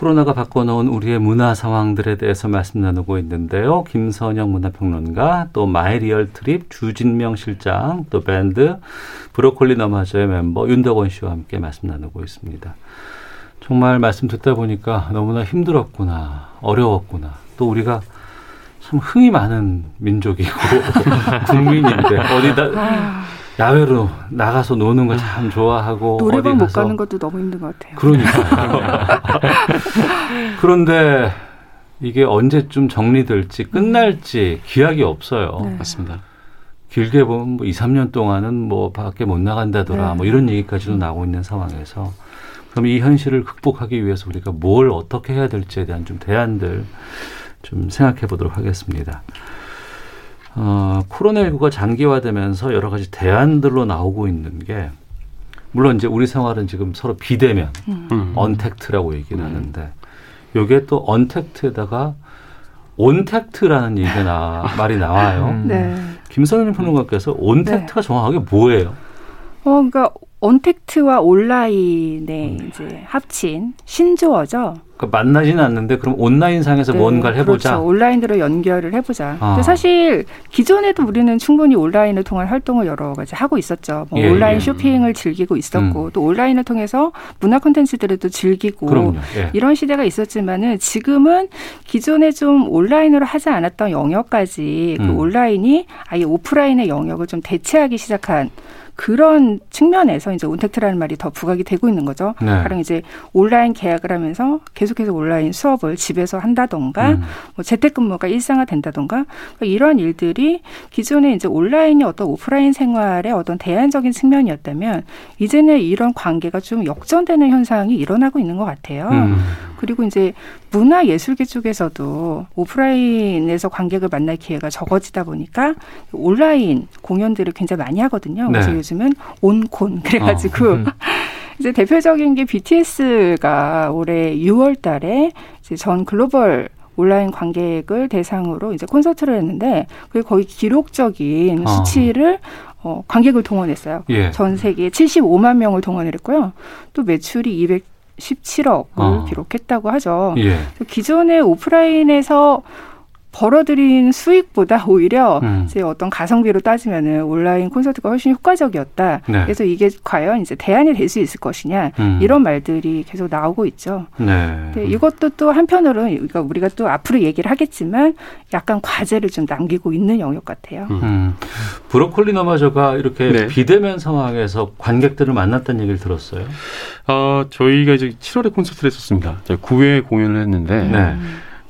코로나가 바꿔놓은 우리의 문화 상황들에 대해서 말씀 나누고 있는데요. 김선영 문화평론가, 또 마이리얼 트립 주진명 실장, 또 밴드 브로콜리 너마저의 멤버 윤덕원 씨와 함께 말씀 나누고 있습니다. 정말 말씀 듣다 보니까 너무나 힘들었구나, 어려웠구나. 또 우리가 참 흥이 많은 민족이고 국민인데 어디다 야외로 나가서 노는 거 참 좋아하고 노래방 어디 못 가서 가는 것도 너무 힘든 것 같아요. 그러니까 그런데 이게 언제쯤 정리될지 끝날지 기약이 없어요. 네. 맞습니다. 길게 보면 뭐 2, 3년 동안은 뭐 밖에 못 나간다더라 네. 뭐 이런 얘기까지도 나오고 있는 상황에서 그럼 이 현실을 극복하기 위해서 우리가 뭘 어떻게 해야 될지에 대한 좀 대안들 좀 생각해 보도록 하겠습니다. 어, 코로나19가 장기화되면서 여러 가지 대안들로 나오고 있는 게 물론 이제 우리 생활은 지금 서로 비대면 음. 언택트라고 얘기를 하는데 요게 또 언택트에다가 온택트라는 얘기가 나, 말이 나와요. 음. 네. 김선영 평론가께서 온택트가 정확하게 뭐예요? 어, 그러니까 언택트와 온라인의 이제 합친 신조어죠. 그러니까 만나지는 않는데 그럼 온라인 상에서 네, 뭔가를 해보자. 그렇죠. 온라인으로 연결을 해보자. 아. 근데 사실 기존에도 우리는 충분히 온라인을 통한 활동을 여러 가지 하고 있었죠. 뭐 예, 온라인 예. 쇼핑을 즐기고 있었고 또 온라인을 통해서 문화 콘텐츠들을 또 즐기고. 예. 이런 시대가 있었지만은 지금은 기존에 좀 온라인으로 하지 않았던 영역까지 그 음. 온라인이 아예 오프라인의 영역을 좀 대체하기 시작한 그런 측면에서 이제 온택트라는 말이 더 부각이 되고 있는 거죠. 네. 가령 이제 온라인 계약을 하면서 계속해서 온라인 수업을 집에서 한다던가 음. 뭐 재택근무가 일상화된다던가 그러니까 이러한 일들이 기존에 이제 온라인이 어떤 오프라인 생활의 어떤 대안적인 측면이었다면 이제는 이런 관계가 좀 역전되는 현상이 일어나고 있는 것 같아요. 음. 그리고 이제 문화 예술계 쪽에서도 오프라인에서 관객을 만날 기회가 적어지다 보니까 온라인 공연들을 굉장히 많이 하거든요. 그래서 네. 요즘은 온콘 그래가지고 어, 음. 이제 대표적인 게 BTS가 올해 6월 달에 이제 전 글로벌 온라인 관객을 대상으로 이제 콘서트를 했는데 그게 거의 기록적인 어. 수치를 어, 관객을 동원했어요. 예. 전 세계에 75만 명을 동원을 했고요. 또 매출이 217억을 어. 기록했다고 하죠. 예. 기존의 오프라인에서 벌어들인 수익보다 오히려 음. 이제 어떤 가성비로 따지면은 온라인 콘서트가 훨씬 효과적이었다. 네. 그래서 이게 과연 이제 대안이 될 수 있을 것이냐 음. 이런 말들이 계속 나오고 있죠. 네. 근데 이것도 또 한편으로는 그러니까 우리가 또 앞으로 얘기를 하겠지만 약간 과제를 좀 남기고 있는 영역 같아요. 음. 브로콜리 너마저가 이렇게 네. 비대면 상황에서 관객들을 만났다는 얘기를 들었어요. 어, 저희가 이제 7월에 콘서트를 했었습니다. 저희 9회 공연을 했는데 네.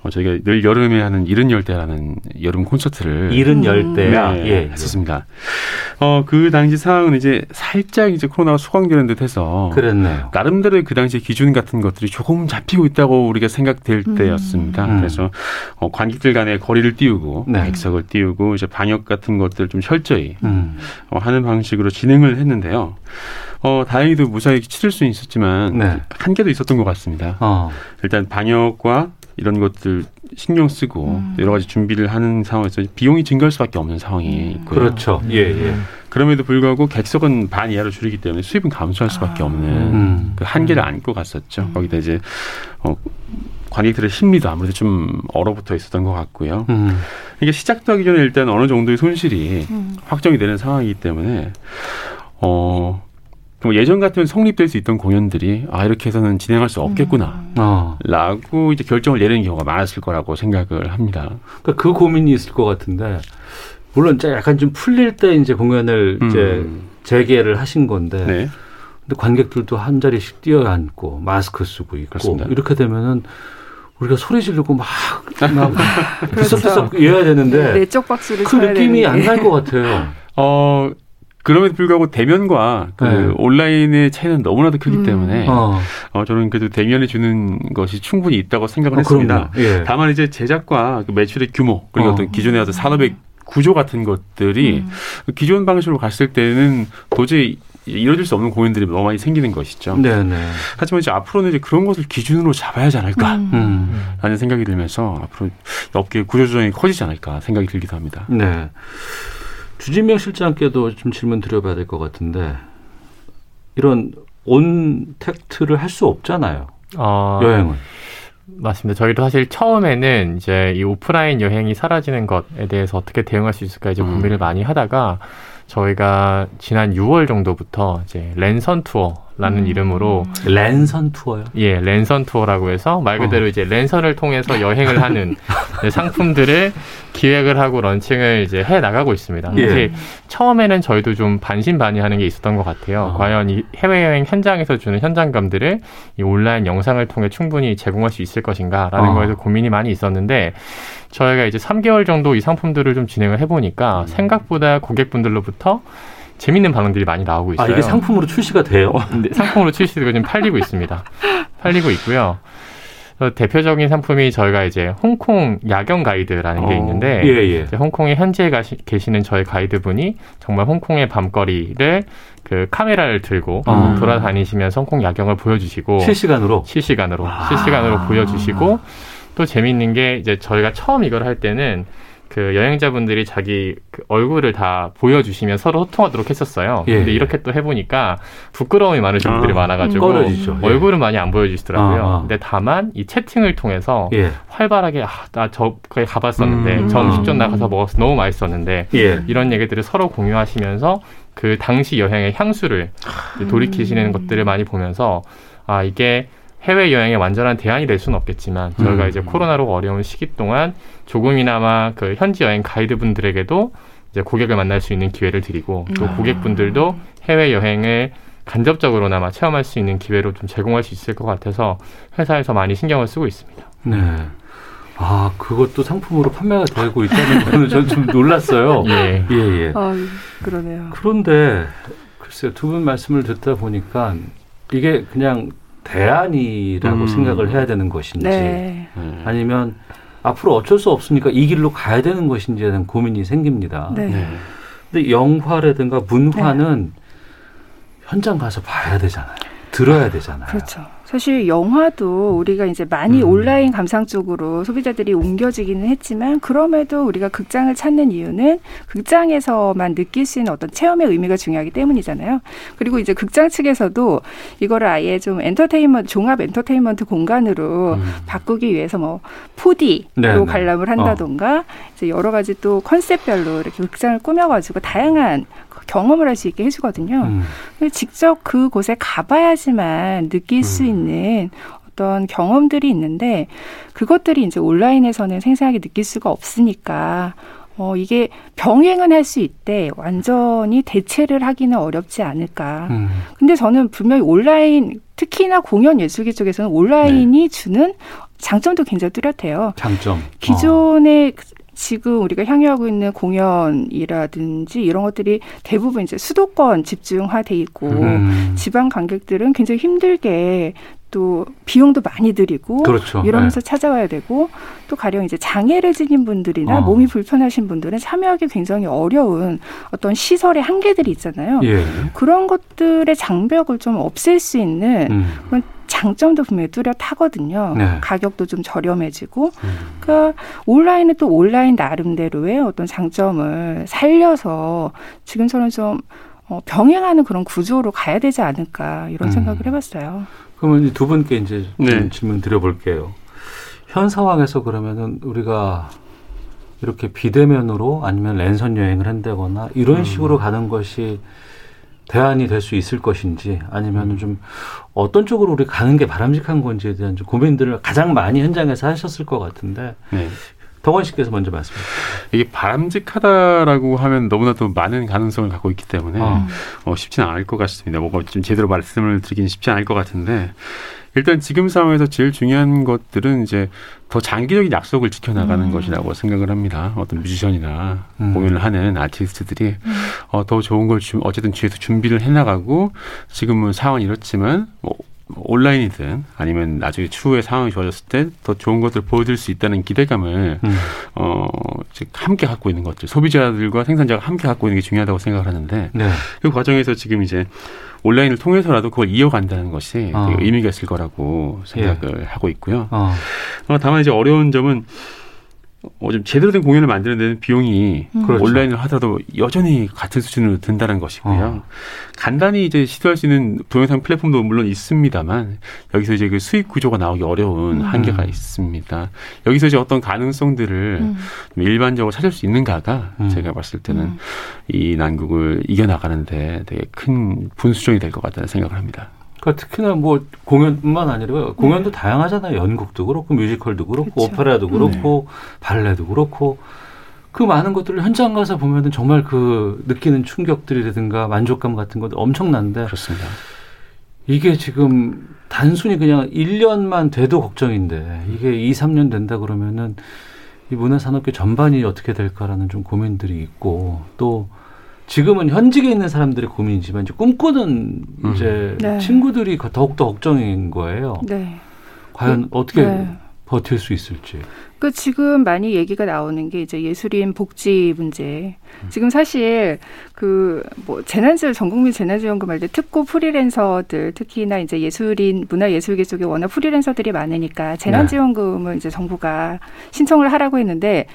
어, 저희가 늘 여름에 하는 이른 열대라는 여름 콘서트를 음. 열대야. 네, 예. 했었습니다. 어, 그 당시 상황은 이제 살짝 이제 코로나가 수강되는 듯 해서 그랬네요. 나름대로 그 당시 기준 같은 것들이 조금 잡히고 있다고 우리가 생각될 음. 때였습니다. 음. 그래서 어, 관객들 간의 거리를 띄우고 네. 백석을 띄우고 이제 방역 같은 것들 좀 철저히 음. 어, 하는 방식으로 진행을 했는데요. 어, 다행히도 무사히 치를 수는 있었지만 네. 한계도 있었던 것 같습니다. 어. 일단 방역과 이런 것들 신경 쓰고 음. 여러 가지 준비를 하는 상황에서 비용이 증가할 수밖에 없는 상황이 있고요. 그렇죠. 예, 예. 그럼에도 불구하고 객석은 반 이하로 줄이기 때문에 수입은 감소할 수밖에 아. 없는 음. 그 한계를 안고 갔었죠. 거기다 이제 어, 관객들의 심리도 아무래도 좀 얼어붙어 있었던 것 같고요. 음. 이게 시작도 하기 전에 일단 어느 정도의 손실이 음. 확정이 되는 상황이기 때문에 어. 뭐 예전 같으면 성립될 수 있던 공연들이 아 이렇게 해서는 진행할 수 없겠구나 어. 라고 이제 결정을 내리는 경우가 많았을 거라고 생각을 합니다. 그러니까 그 고민이 있을 것 같은데 물론 이제 약간 좀 풀릴 때 이제 공연을 이제 음. 재개를 하신 건데 네. 근데 관객들도 한 자리씩 뛰어 앉고 마스크 쓰고 있고 그렇습니다. 이렇게 되면은 우리가 소리 지르고 막, 막 그렇죠. 들썩들썩 이어야 되는데 내적 박수를 그 느낌이 안. 날 것 같아요. 어 그럼에도 불구하고 대면과 그 네. 온라인의 차이는 너무나도 크기 음. 때문에 어, 어, 저는 그래도 대면에 주는 것이 충분히 있다고 생각을 어, 했습니다. 예. 다만 이제 제작과 그 매출의 규모 그리고 어. 어. 떤 기존의 어떤 산업의 구조 같은 것들이 음. 기존 방식으로 갔을 때는 도저히 이뤄질 수 없는 공연들이 너무 많이 생기는 것이죠. 네네. 하지만 이제 앞으로는 이제 그런 것을 기준으로 잡아야 하지 않을까. 음. 음. 라는 생각이 들면서 앞으로 업계 구조조정이 커지지 않을까 생각이 들기도 합니다. 네. 주진명 실장께도 좀 질문 드려봐야 될 것 같은데 이런 온 택트를 할 수 없잖아요. 어, 여행은. 맞습니다. 저희도 사실 처음에는 이제 이 오프라인 여행이 사라지는 것에 대해서 어떻게 대응할 수 있을까 이제 음. 고민을 많이 하다가 저희가 지난 6월 정도부터 이제 랜선 투어 라는 음. 이름으로 랜선 투어요. 예, 랜선 투어라고 해서 말 그대로 이제 랜선을 통해서 여행을 하는 상품들을 기획을 하고 런칭을 이제 해 나가고 있습니다. 예. 사실 처음에는 저희도 좀 반신반의하는 게 있었던 것 같아요. 어. 과연 이 해외 여행 현장에서 주는 현장감들을 이 온라인 영상을 통해 충분히 제공할 수 있을 것인가라는 어. 거에서 고민이 많이 있었는데 저희가 이제 3개월 정도 이 상품들을 좀 진행을 해보니까 생각보다 고객분들로부터 재밌는 반응들이 많이 나오고 있어요. 아 이게 상품으로 출시가 돼요? 네, 상품으로 출시되고 지금 팔리고 있습니다. 팔리고 있고요. 어, 대표적인 상품이 저희가 이제 홍콩 야경 가이드라는 게 어, 있는데 예, 예. 홍콩에 현지에 가시, 계시는 저희 가이드분이 정말 홍콩의 밤거리를 그 카메라를 들고 어. 돌아다니시면서 홍콩 야경을 보여주시고 실시간으로. 실시간으로 아. 실시간으로 보여주시고 또 재밌는 게 이제 저희가 처음 이걸 할 때는 그 여행자분들이 자기 그 얼굴을 다 보여주시면 서로 소통하도록 했었어요. 예, 근데 예. 이렇게 또 해보니까 부끄러움이 많으신 아, 분들이 많아가지고 꺼려지죠. 예. 얼굴은 많이 안 보여주시더라고요. 아, 아. 근데 다만 이 채팅을 통해서 예. 활발하게 아, 나 저거에 가봤었는데 음. 저 음식점 나가서 먹었어 너무 맛있었는데 예. 이런 얘기들을 서로 공유하시면서 그 당시 여행의 향수를 돌이키시는 음. 것들을 많이 보면서 아 이게 해외 여행의 완전한 대안이 될 수는 없겠지만 저희가 음. 이제 코로나로 어려운 시기 동안 조금이나마 그 현지 여행 가이드 분들에게도 이제 고객을 만날 수 있는 기회를 드리고 또 음. 고객분들도 해외 여행을 간접적으로나마 체험할 수 있는 기회로 좀 제공할 수 있을 것 같아서 회사에서 많이 신경을 쓰고 있습니다. 네. 아, 그것도 상품으로 판매가 되고 있다는 거는 전좀 놀랐어요. 예. 예, 예. 아, 그러네요. 그런데 글쎄요, 두 분 말씀을 듣다 보니까 이게 그냥 대안이라고 음. 생각을 해야 되는 것인지 네. 네. 아니면 앞으로 어쩔 수 없으니까 이 길로 가야 되는 것인지에 대한 고민이 생깁니다. 네. 네. 근데 영화라든가 문화는 현장 가서 봐야 되잖아요. 들어야 되잖아요. 그렇죠. 사실 영화도 우리가 이제 많이 음. 온라인 감상 쪽으로 소비자들이 옮겨지기는 했지만 그럼에도 우리가 극장을 찾는 이유는 극장에서만 느낄 수 있는 어떤 체험의 의미가 중요하기 때문이잖아요. 그리고 이제 극장 측에서도 이거를 아예 좀 엔터테인먼트 종합 엔터테인먼트 공간으로 음. 바꾸기 위해서 뭐 4D로 네, 네. 관람을 한다던가 이제 여러 가지 또 컨셉별로 이렇게 극장을 꾸며가지고 다양한 경험을 할 수 있게 해주거든요. 음. 직접 그곳에 가봐야지만 느낄 수 음. 있는 어떤 경험들이 있는데 그것들이 이제 온라인에서는 생생하게 느낄 수가 없으니까 어 이게 병행은 할 수 있대 완전히 대체를 하기는 어렵지 않을까. 음. 근데 저는 분명히 온라인 특히나 공연 예술계 쪽에서는 온라인이 주는 장점도 굉장히 뚜렷해요. 장점. 어. 기존의 지금 우리가 향유하고 있는 공연이라든지 이런 것들이 대부분 이제 수도권 집중화돼 있고 음. 지방 관객들은 굉장히 힘들게 또 비용도 많이 들이고 그렇죠. 이러면서 찾아와야 되고 또 가령 이제 장애를 지닌 분들이나 어. 몸이 불편하신 분들은 참여하기 굉장히 어려운 어떤 시설의 한계들이 있잖아요. 네. 예. 그런 것들의 장벽을 좀 없앨 수 있는 음. 장점도 분명히 뚜렷하거든요. 네. 가격도 좀 저렴해지고 음. 그러니까 온라인은 또 온라인 나름대로의 어떤 장점을 살려서 지금처럼 좀 어, 병행하는 그런 구조로 가야 되지 않을까 이런 음. 생각을 해봤어요. 그러면 이제 두 분께 이제 좀 네. 질문 드려볼게요. 현 상황에서 그러면은 우리가 이렇게 비대면으로 아니면 랜선 여행을 한다거나 이런 음. 식으로 가는 것이 대안이 될 수 있을 것인지 아니면은 좀 어떤 쪽으로 우리 가는 게 바람직한 건지에 대한 좀 고민들을 가장 많이 현장에서 하셨을 것 같은데 네. 덕원 씨께서 먼저 말씀해 주세요. 이게 바람직하다라고 하면 너무나도 많은 가능성을 갖고 있기 때문에 어. 어, 쉽지는 않을 것 같습니다. 뭐가 좀 제대로 말씀을 드리기는 쉽지 않을 것 같은데 일단 지금 상황에서 제일 중요한 것들은 이제 더 장기적인 약속을 지켜나가는 음. 것이라고 생각을 합니다. 어떤 뮤지션이나 음. 공연을 하는 아티스트들이 어, 더 좋은 걸 주, 어쨌든 뒤에서 준비를 해나가고 지금은 상황이 이렇지만 뭐 온라인이든 아니면 나중에 추후에 상황이 좋아졌을 때 더 좋은 것들을 보여줄 수 있다는 기대감을 음. 어, 즉 함께 갖고 있는 것들, 소비자들과 생산자가 함께 갖고 있는 게 중요하다고 생각을 하는데 네. 그 과정에서 지금 이제 온라인을 통해서라도 그걸 이어간다는 것이 어. 되게 의미가 있을 거라고 생각을 하고 있고요. 어. 어, 다만 이제 어려운 점은 어, 좀 제대로 된 공연을 만드는 데는 비용이 음. 그렇죠. 온라인을 하더라도 여전히 같은 수준으로 든다는 것이고요. 어. 간단히 이제 시도할 수 있는 동영상 플랫폼도 물론 있습니다만 여기서 이제 그 수익 구조가 나오기 어려운 음. 한계가 있습니다. 여기서 이제 어떤 가능성들을 음. 좀 일반적으로 찾을 수 있는가가 음. 제가 봤을 때는 음. 이 난국을 이겨나가는데 되게 큰 분수종이 될 것 같다는 생각을 합니다. 그러니까 특히나 뭐 공연뿐만 아니라 공연도 다양하잖아요. 연극도 그렇고 뮤지컬도 그렇고 그렇죠. 오페라도 그렇고 발레도 그렇고 그 많은 것들을 현장 가서 보면은 정말 그 느끼는 충격들이라든가 만족감 같은 것도 엄청난데 그렇습니다. 이게 지금 단순히 그냥 1년만 돼도 걱정인데 이게 2, 3년 된다 그러면은 이 문화산업계 전반이 어떻게 될까라는 좀 고민들이 있고 또 지금은 현직에 있는 사람들의 고민이지만 이제 꿈꾸는 음. 이제 네. 친구들이 더욱더 걱정인 거예요. 네. 과연 어떻게 네. 버틸 수 있을지. 그 지금 많이 얘기가 나오는 게 이제 예술인 복지 문제. 지금 사실 그 뭐 재난지원 전국민 재난지원금 할 때 특고 프리랜서들 특히나 이제 예술인 문화예술계 쪽에 워낙 프리랜서들이 많으니까 재난지원금을 이제 정부가 신청을 하라고 했는데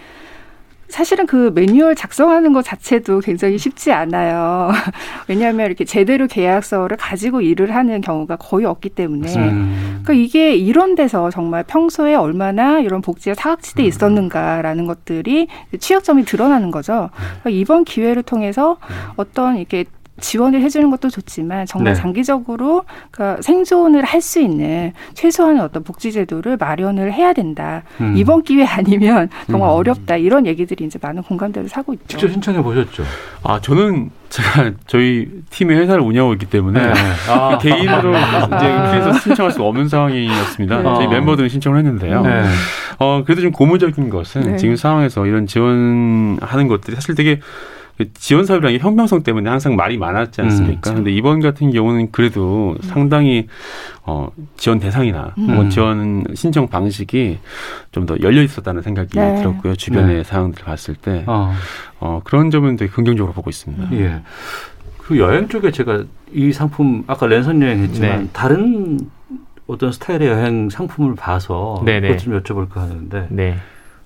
사실은 그 매뉴얼 작성하는 것 자체도 굉장히 쉽지 않아요. 왜냐하면 이렇게 제대로 계약서를 가지고 일을 하는 경우가 거의 없기 때문에. 음. 그러니까 이게 이런 데서 정말 평소에 얼마나 이런 복지가 사각지대 음. 있었는가라는 것들이 취약점이 드러나는 거죠. 그러니까 이번 기회를 통해서 어떤 이렇게 지원을 해주는 것도 좋지만 정말 네. 장기적으로 그러니까 생존을 할 수 있는 최소한의 어떤 복지 제도를 마련을 해야 된다. 음. 이번 기회 아니면 정말 음. 어렵다. 이런 얘기들이 이제 많은 공감대를 사고 있죠. 직접 신청해 보셨죠? 아 저는 제가 저희 팀의 회사를 운영하고 있기 때문에 아. 개인으로 이제 그래서 신청할 수 없는 상황이었습니다. 네. 저희 어. 멤버들은 신청을 했는데요. 네. 어 그래도 좀 고무적인 것은 네. 지금 상황에서 이런 지원하는 것들이 사실 되게 그 지원 사업이라는 게 형평성 때문에 항상 말이 많았지 않습니까? 음. 근데 이번 같은 경우는 그래도 상당히 어 지원 대상이나 음. 지원 신청 방식이 좀 더 열려 있었다는 생각이 네. 들었고요. 주변의 네. 상황들을 봤을 때 어. 어, 그런 점은 되게 긍정적으로 보고 있습니다. 예. 그 여행 쪽에 제가 이 상품 아까 랜선 여행 했지만 네. 다른 어떤 스타일의 여행 상품을 봐서 네네. 그것 좀 여쭤볼까 하는데 네.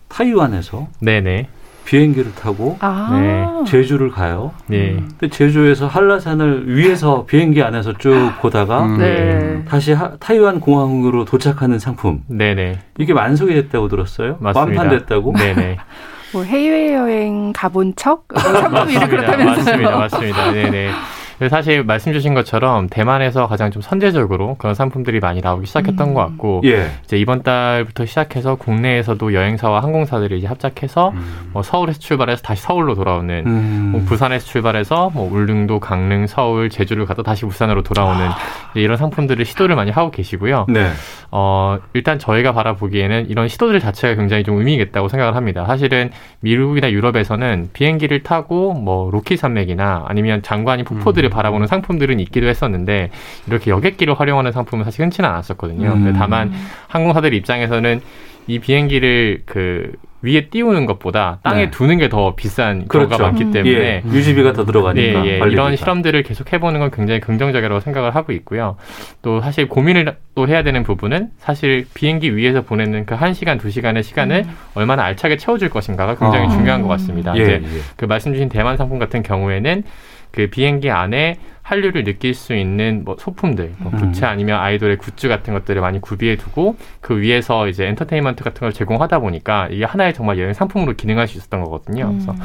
타이완에서 네네. 비행기를 타고 아. 네. 제주를 가요. 네. 근데 제주에서 한라산을 위에서 비행기 안에서 쭉 보다가 음. 네. 다시 하- 타이완 공항으로 도착하는 상품 네네. 이게 만석이 됐다고 들었어요. 맞습니다. 완판됐다고. 네네. 뭐 해외 여행 가본 척? 상품 이름 맞습니다. 그렇다면서요. 맞습니다. 맞습니다. 네네. 사실 말씀 주신 것처럼 대만에서 가장 좀 선제적으로 그런 상품들이 많이 나오기 시작했던 음. 것 같고 예. 이제 이번 달부터 시작해서 국내에서도 여행사와 항공사들이 이제 합작해서 음. 뭐 서울에서 출발해서 다시 서울로 돌아오는 음. 뭐 부산에서 출발해서 뭐 울릉도, 강릉, 서울, 제주를 가다 다시 부산으로 돌아오는 이제 이런 상품들을 시도를 많이 하고 계시고요. 네. 어, 일단 저희가 바라보기에는 이런 시도들 자체가 굉장히 좀 의미 있겠다고 생각을 합니다. 사실은 미국이나 유럽에서는 비행기를 타고 뭐 로키 산맥이나 아니면 장관이 폭포들 을 바라보는 상품들은 있기도 했었는데 이렇게 여객기를 활용하는 상품은 사실 흔치는 않았었거든요. 음. 다만 항공사들 입장에서는 이 비행기를 그 위에 띄우는 것보다 땅에 네. 두는 게 더 비싼 경우가 그렇죠. 많기 음. 때문에 예. 유지비가 더 들어가니까. 예, 예. 관리비가. 이런 실험들을 계속 해보는 건 굉장히 긍정적이라고 생각을 하고 있고요. 또 사실 고민을 또 해야 되는 부분은 사실 비행기 위에서 보내는 그 1시간, 2시간의 시간을 얼마나 알차게 채워줄 것인가가 굉장히 어. 중요한 것 같습니다. 예, 이제 예. 그 말씀 주신 대만 상품 같은 경우에는 그 비행기 안에 한류를 느낄 수 있는 뭐 소품들, 뭐 음. 부채 아니면 아이돌의 굿즈 같은 것들을 많이 구비해 두고 그 위에서 이제 엔터테인먼트 같은 걸 제공하다 보니까 이게 하나의 정말 여행 상품으로 기능할 수 있었던 거거든요. 음. 그래서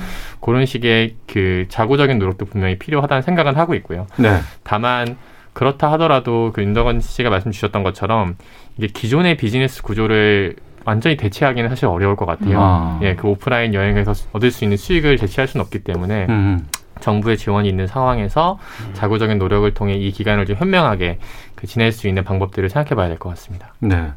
그런 식의 그 자구적인 노력도 분명히 필요하다는 생각은 하고 있고요. 네. 다만 그렇다 하더라도 그 윤덕원 씨가 말씀 주셨던 것처럼 이게 기존의 비즈니스 구조를 완전히 대체하기는 사실 어려울 것 같아요. 아. 예, 그 오프라인 여행에서 얻을 수 있는 수익을 대체할 수는 없기 때문에 음. 정부의 지원이 있는 상황에서 자구적인 노력을 통해 이 기간을 좀 현명하게 그 지낼 수 있는 방법들을 생각해 봐야 될 것 같습니다. 네.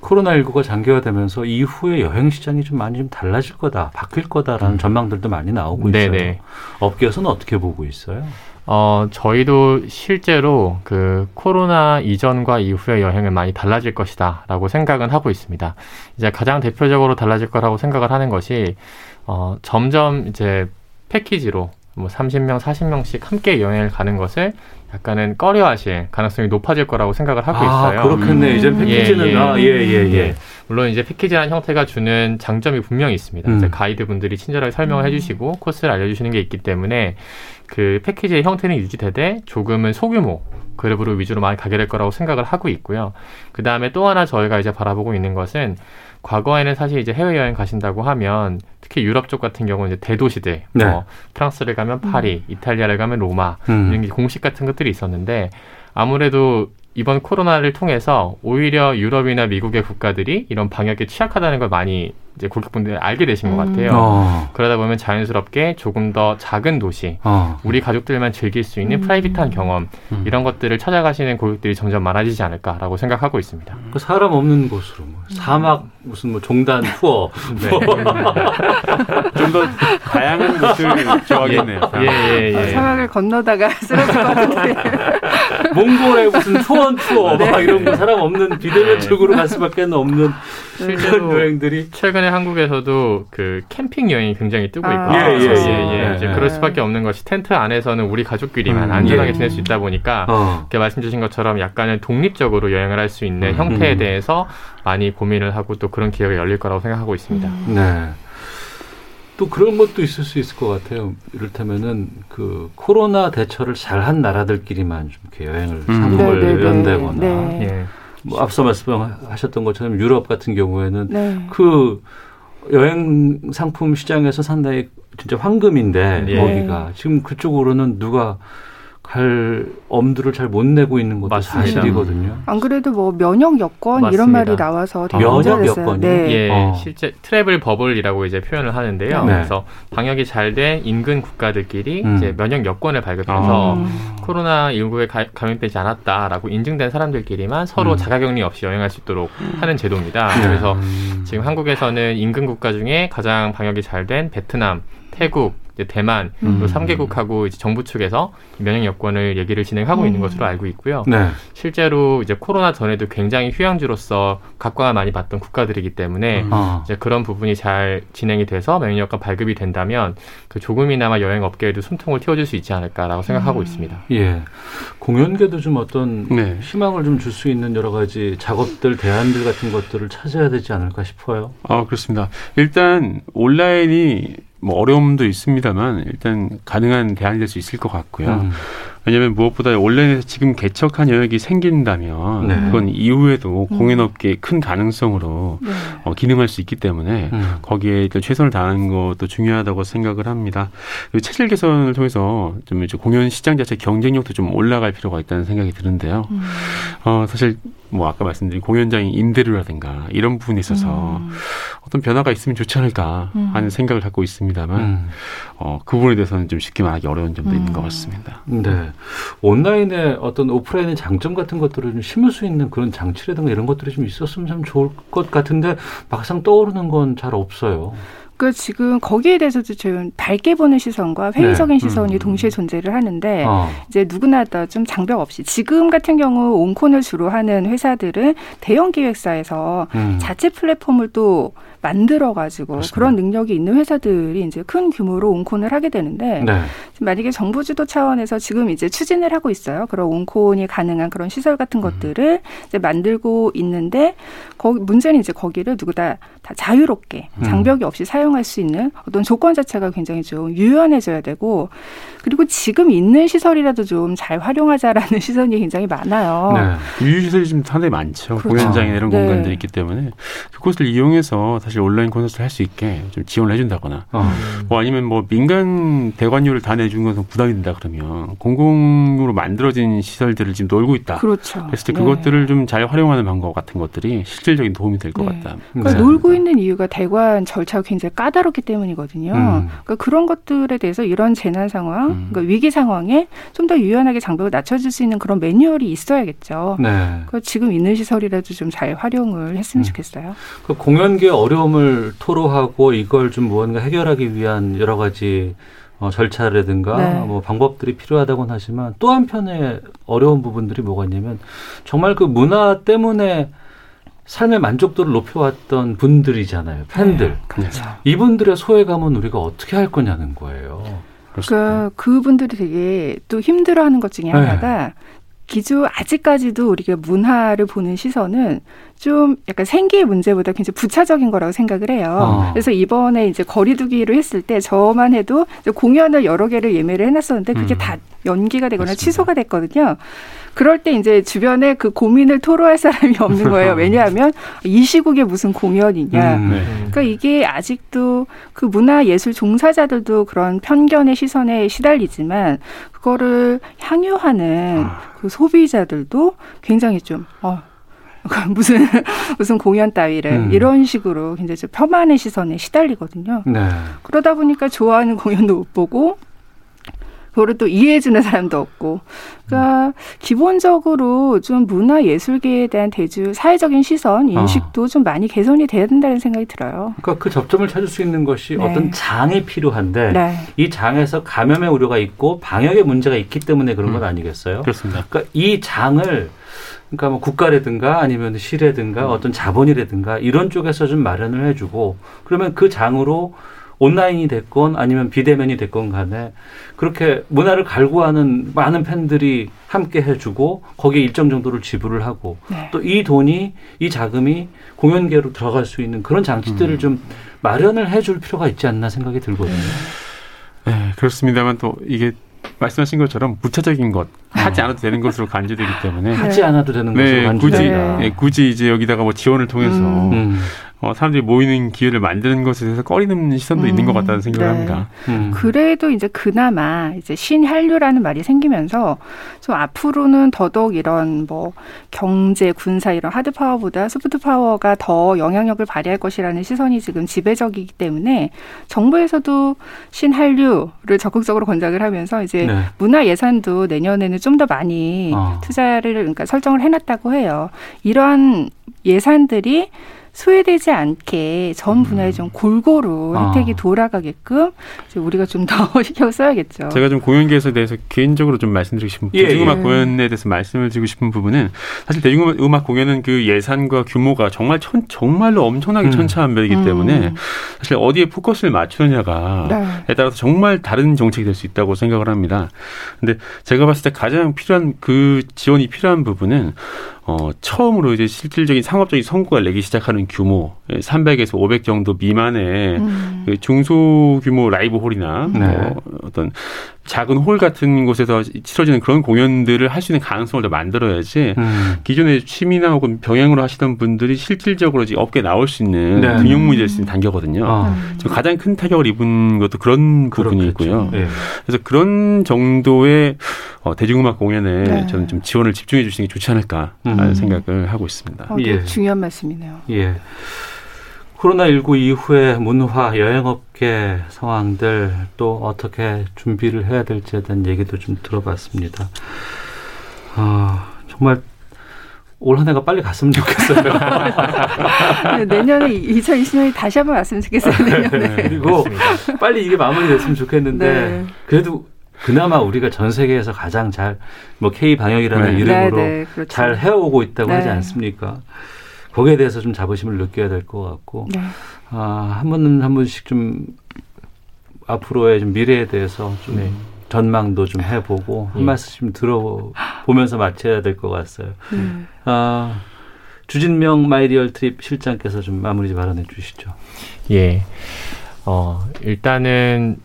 코로나19가 장기화되면서 이후에 여행 시장이 좀 많이 좀 달라질 거다, 바뀔 거다라는 전망들도 많이 나오고 있어요. 네네. 업계에서는 어떻게 보고 있어요? 어, 저희도 실제로 그 코로나 이전과 이후의 여행은 많이 달라질 것이다 라고 생각은 하고 있습니다. 이제 가장 대표적으로 달라질 거라고 생각을 하는 것이, 어, 점점 이제 패키지로 뭐 30명, 40명씩 함께 여행을 가는 것을 약간은 꺼려 하실 가능성이 높아질 거라고 생각을 하고 있어요. 아, 그렇겠네. 이제 패키지는 예, 예. 아, 예, 예, 예. 물론 이제 패키지라는 형태가 주는 장점이 분명히 있습니다. 음. 이제 가이드 분들이 친절하게 설명을 해주시고 코스를 알려주시는 게 있기 때문에 그 패키지의 형태는 유지되되 조금은 소규모 그룹으로 위주로 많이 가게 될 거라고 생각을 하고 있고요. 그 다음에 또 하나 저희가 이제 바라보고 있는 것은 과거에는 사실 이제 해외 여행 가신다고 하면 특히 유럽 쪽 같은 경우는 이제 대도시들, 네. 뭐 프랑스를 가면 파리, 이탈리아를 가면 로마 음. 이런 게 공식 같은 것들이 있었는데 아무래도 이번 코로나를 통해서 오히려 유럽이나 미국의 국가들이 이런 방역에 취약하다는 걸 많이 이제 고객분들이 알게 되신 것 음. 같아요. 어, 그러다 보면 자연스럽게 조금 더 작은 도시, 어. 우리 가족들만 즐길 수 있는 음. private한 경험 음. 이런 것들을 찾아가시는 고객들이 점점 많아지지 않을까라고 생각하고 있습니다. 그 사람 없는 곳으로 뭐 사막 무슨 뭐 종단 투어 네. 좀더 다양한 것을 좋아하겠네요. 예, 예, 예. 사막을 건너다가 쓰러질 것 같은데. 몽골의 무슨 투원 투어 막 이런 거 사람 없는 비대면 네. 쪽으로 갈 수밖에 없는 실제로 여행들이 최근에 한국에서도 그 캠핑 여행이 굉장히 뜨고 아. 있고, 예, 예, 예, 예. 이제 예. 그럴 수밖에 없는 것이 텐트 안에서는 우리 가족끼리만 음, 안전하게 예. 지낼 수 있다 보니까 어. 이렇게 말씀 주신 것처럼 약간은 독립적으로 여행을 할 수 있는 음. 형태에 음. 대해서 많이 고민을 하고 또 그런 기회가 열릴 거라고 생각하고 있습니다. 네. 또 그런 것도 있을 수 있을 것 같아요. 이를테면은 그 코로나 대처를 잘한 나라들끼리만 좀 이렇게 여행을 음. 상품을 네, 네, 네. 연대거나 네. 예. 뭐 앞서 말씀하셨던 것처럼 유럽 같은 경우에는 네. 그 여행 상품 시장에서 상당히 진짜 황금인데 예. 거기가 지금 그쪽으로는 누가 갈 엄두를 잘 못 내고 있는 것도 맞습니다. 사실이거든요. 안 그래도 뭐 면역 여건 이런 맞습니다. 말이 나와서 되게 면역. 여건이요? 네. 예, 어. 실제 트래블 버블이라고 이제 표현을 하는데요. 네. 그래서 방역이 잘 된 인근 국가들끼리 음. 이제 면역 여건을 발급해서 음. 코로나 19에 감염되지 않았다라고 인증된 사람들끼리만 서로 음. 자가격리 없이 여행할 수 있도록 하는 제도입니다. 네. 그래서 음. 지금 한국에서는 인근 국가 중에 가장 방역이 잘 된 베트남, 태국, 이제 대만 음. 이 3개국하고 이제 정부 측에서 면역 여건을 얘기를 진행하고 있는 음. 것으로 알고 있고요. 네. 실제로 이제 코로나 전에도 굉장히 휴양지로서 각광을 많이 받던 국가들이기 때문에 음. 어. 이제 그런 부분이 잘 진행이 돼서 면역 여건 발급이 된다면 그 조금이나마 여행 업계에도 숨통을 틔워줄 수 있지 않을까라고 생각하고 음. 있습니다. 예. 공연계도 좀 어떤 네. 희망을 좀 줄 수 있는 여러 가지 작업들, 대안들 같은 것들을 찾아야 되지 않을까 싶어요. 아, 그렇습니다. 일단 온라인이 뭐 어려움도 있습니다만 일단 가능한 대안이 될 수 있을 것 같고요. 음. 왜냐하면 무엇보다 온라인에서 지금 개척한 영역이 생긴다면 네. 그건 이후에도 음. 공연업계의 큰 가능성으로 네. 어, 기능할 수 있기 때문에 음. 거기에 일단 최선을 다하는 것도 중요하다고 생각을 합니다. 그리고 체질 개선을 통해서 좀 이제 공연 시장 자체 경쟁력도 좀 올라갈 필요가 있다는 생각이 드는데요. 음. 어, 사실 뭐 아까 말씀드린 공연장의 임대료라든가 이런 부분에 있어서 음. 어떤 변화가 있으면 좋지 않을까 음. 하는 생각을 갖고 있습니다만 음. 어, 그 부분에 대해서는 좀 쉽게 말하기 어려운 점도 있는 음. 것 같습니다. 네. 온라인의 어떤 오프라인의 장점 같은 것들을 좀 심을 수 있는 그런 장치라든가 이런 것들이 좀 있었으면 참 좋을 것 같은데 막상 떠오르는 건 잘 없어요. 그 지금 거기에 대해서도 좀 밝게 보는 시선과 회의적인 네. 시선이 음. 동시에 존재를 하는데 어. 이제 누구나 다 좀 장벽 없이 지금 같은 경우 온콘을 주로 하는 회사들은 대형 기획사에서 음. 자체 플랫폼을 또 만들어 가지고 그렇습니다. 그런 능력이 있는 회사들이 이제 큰 규모로 온콘을 하게 되는데 네. 지금 만약에 정부 주도 차원에서 지금 이제 추진을 하고 있어요. 그런 온콘이 가능한 그런 시설 같은 음. 것들을 이제 만들고 있는데 거기 문제는 이제 거기를 누구다 다 자유롭게 음. 장벽이 없이 사용할 수 있는 어떤 조건 자체가 굉장히 좀 유연해져야 되고 그리고 지금 있는 시설이라도 좀 잘 활용하자라는 시선이 굉장히 많아요. 네. 유유시설이 좀 상당히 많죠. 그렇죠. 공연장이나 이런 네. 공간들이 있기 때문에 그곳을 이용해서 사실 온라인 콘서트를 할 수 있게 좀 지원을 해준다거나 어. 뭐 아니면 뭐 민간 대관료를 다 내준 것은 부담이 된다 그러면 공공으로 만들어진 시설들을 지금 놀고 있다. 그렇죠. 그랬을 때 네. 그것들을 좀 잘 활용하는 방법 같은 것들이 실질적인 도움이 될것 네. 같다. 그러니까 네. 놀고 있는 이유가 대관 절차가 굉장히 까다롭기 때문이거든요. 음. 그러니까 그런 것들에 대해서 이런 재난 상황, 음. 그러니까 위기 상황에 좀 더 유연하게 장벽을 낮춰줄 수 있는 그런 매뉴얼이 있어야겠죠. 네. 그 지금 있는 시설이라도 좀 잘 활용을 했으면 음. 좋겠어요. 그 공연계 어려 움을 토로하고 이걸 좀 무언가 해결하기 위한 여러 가지 어, 절차라든가 네. 뭐 방법들이 필요하다고는 하지만 또 한편에 어려운 부분들이 뭐가 있냐면 정말 그 문화 때문에 삶의 만족도를 높여왔던 분들이잖아요. 팬들. 네, 그렇죠. 이분들의 소외감은 우리가 어떻게 할 거냐는 거예요. 그러니까 그분들이 되게 또 힘들어하는 것 중에 네. 하나가 기존 아직까지도 우리가 문화를 보는 시선은 좀 약간 생계의 문제보다 굉장히 부차적인 거라고 생각을 해요. 어. 그래서 이번에 이제 거리두기로 했을 때 저만 해도 공연을 여러 개를 예매를 해놨었는데 그게 음. 다 연기가 되거나 맞습니다. 취소가 됐거든요. 그럴 때 이제 주변에 그 고민을 토로할 사람이 없는 거예요. 왜냐하면 이 시국에 무슨 공연이냐. 음. 네. 그러니까 이게 아직도 그 문화 예술 종사자들도 그런 편견의 시선에 시달리지만 그거를 향유하는 아. 그 소비자들도 굉장히 좀 어. 무슨 무슨 공연 따위를 음. 이런 식으로 굉장히 좀 폄하의 시선에 시달리거든요. 네. 그러다 보니까 좋아하는 공연도 못 보고 그거를 또 이해해주는 사람도 없고, 그러니까 기본적으로 좀 문화 예술계에 대한 대주 사회적인 시선 인식도 좀 많이 개선이 돼야 된다는 생각이 들어요. 그러니까 그 접점을 찾을 수 있는 것이 네. 어떤 장이 필요한데 네, 이 장에서 감염의 우려가 있고 방역의 문제가 있기 때문에 그런 건 음. 아니겠어요? 그렇습니다. 그러니까 이 장을 그러니까 뭐 국가라든가 아니면 시라든가 어떤 자본이라든가 이런 쪽에서 좀 마련을 해주고 그러면 그 장으로 온라인이 됐건 아니면 비대면이 됐건 간에 그렇게 문화를 갈구하는 많은 팬들이 함께 해주고 거기에 일정 정도를 지불을 하고 네. 또이 돈이 이 자금이 공연계로 들어갈 수 있는 그런 장치들을 음. 좀 마련을 해줄 필요가 있지 않나 생각이 들거든요. 네, 그렇습니다만 또 이게 말씀하신 것처럼 무차적인 것 하지 않아도 되는 것으로 간주되기 때문에 하지 않아도 되는 것으로 네, 간주된다. 굳이 네. 네, 굳이 이제 여기다가 뭐 지원을 통해서 음. 음, 어, 사람들이 모이는 기회를 만드는 것에 대해서 꺼리는 시선도 음, 있는 것 같다는 생각을 네. 합니다. 음. 그래도 이제 그나마 이제 신한류라는 말이 생기면서 좀 앞으로는 더더욱 이런 뭐 경제, 군사 이런 하드 파워보다 소프트 파워가 더 영향력을 발휘할 것이라는 시선이 지금 지배적이기 때문에 정부에서도 신한류를 적극적으로 권장을 하면서 이제 네. 문화 예산도 내년에는 좀 더 많이 어. 투자를 그러니까 설정을 해놨다고 해요. 이러한 예산들이 소외되지 않게 전 분야에 좀 골고루 아. 혜택이 돌아가게끔 이제 우리가 좀 더 신경 써야겠죠. 제가 좀 공연계에 대해서 개인적으로 좀 말씀드리고 싶은 예, 대중음악 예. 공연에 대해서 말씀을 드리고 싶은 부분은 사실 대중음악 공연은 그 예산과 규모가 정말 천, 정말로 엄청나게 음. 천차만별이기 음. 때문에 사실 어디에 포커스를 맞추느냐가 네. 에 따라서 정말 다른 정책이 될 수 있다고 생각을 합니다. 근데 제가 봤을 때 가장 필요한 그 지원이 필요한 부분은 어 처음으로 이제 실질적인 상업적인 성과를 내기 시작하는 규모 300에서 500 정도 미만의 음. 그 중소 규모 라이브 홀이나 네. 뭐 어떤 작은 홀 같은 곳에서 치러지는 그런 공연들을 할 수 있는 가능성을 더 만들어야지 음. 기존에 취미나 혹은 병행으로 하시던 분들이 실질적으로 이제 업계에 나올 수 있는 네. 등용문이 될 수 있는 단계거든요. 어. 음. 지금 가장 큰 타격을 입은 것도 그런 부분이 있고요. 예. 그래서 그런 정도의 어, 대중음악 공연에 네. 저는 좀 지원을 집중해 주시는 게 좋지 않을까 하는 음. 생각을 하고 있습니다. 어, 네, 예. 중요한 말씀이네요. 예. 코로나19 이후에 문화, 여행업계 상황들 또 어떻게 준비를 해야 될지에 대한 얘기도 좀 들어봤습니다. 아, 정말 올한 해가 빨리 갔으면 좋겠어요. 네, 내년에 2020년이 다시 한번 왔으면 좋겠어요. 내년에. 그리고 빨리 이게 마무리됐으면 좋겠는데 네. 그래도 그나마 우리가 전 세계에서 가장 잘 뭐 K 방역이라는 네. 이름으로 네, 네, 그렇죠. 잘 해오고 있다고 네. 하지 않습니까? 거기에 대해서 좀 자부심을 느껴야 될 것 같고 네. 아, 한 번은 한 번씩 좀 앞으로의 좀 미래에 대해서 좀 네. 전망도 좀 해보고 한 예. 말씀 좀 들어보면서 마쳐야 될 것 같아요. 네. 아, 주진명 마이리얼 트립 실장께서 좀 마무리 발언해 주시죠. 예. 어, 일단은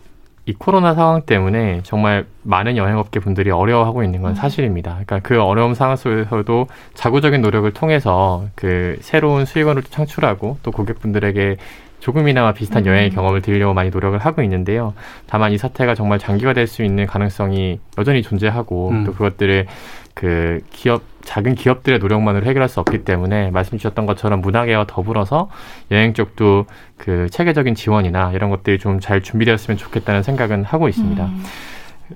이 코로나 상황 때문에 정말 많은 여행업계 분들이 어려워하고 있는 건 사실입니다. 그러니까 그 어려움 상황 속에서도 자구적인 노력을 통해서 그 새로운 수익원을 창출하고 또 고객분들에게 조금이나마 비슷한 여행의 경험을 드리려고 많이 노력을 하고 있는데요. 다만 이 사태가 정말 장기화 될 수 있는 가능성이 여전히 존재하고 음. 또 그것들을 그 기업 작은 기업들의 노력만으로 해결할 수 없기 때문에 말씀 주셨던 것처럼 문화계와 더불어서 여행 쪽도 그 체계적인 지원이나 이런 것들이 좀 잘 준비되었으면 좋겠다는 생각은 하고 있습니다. 음.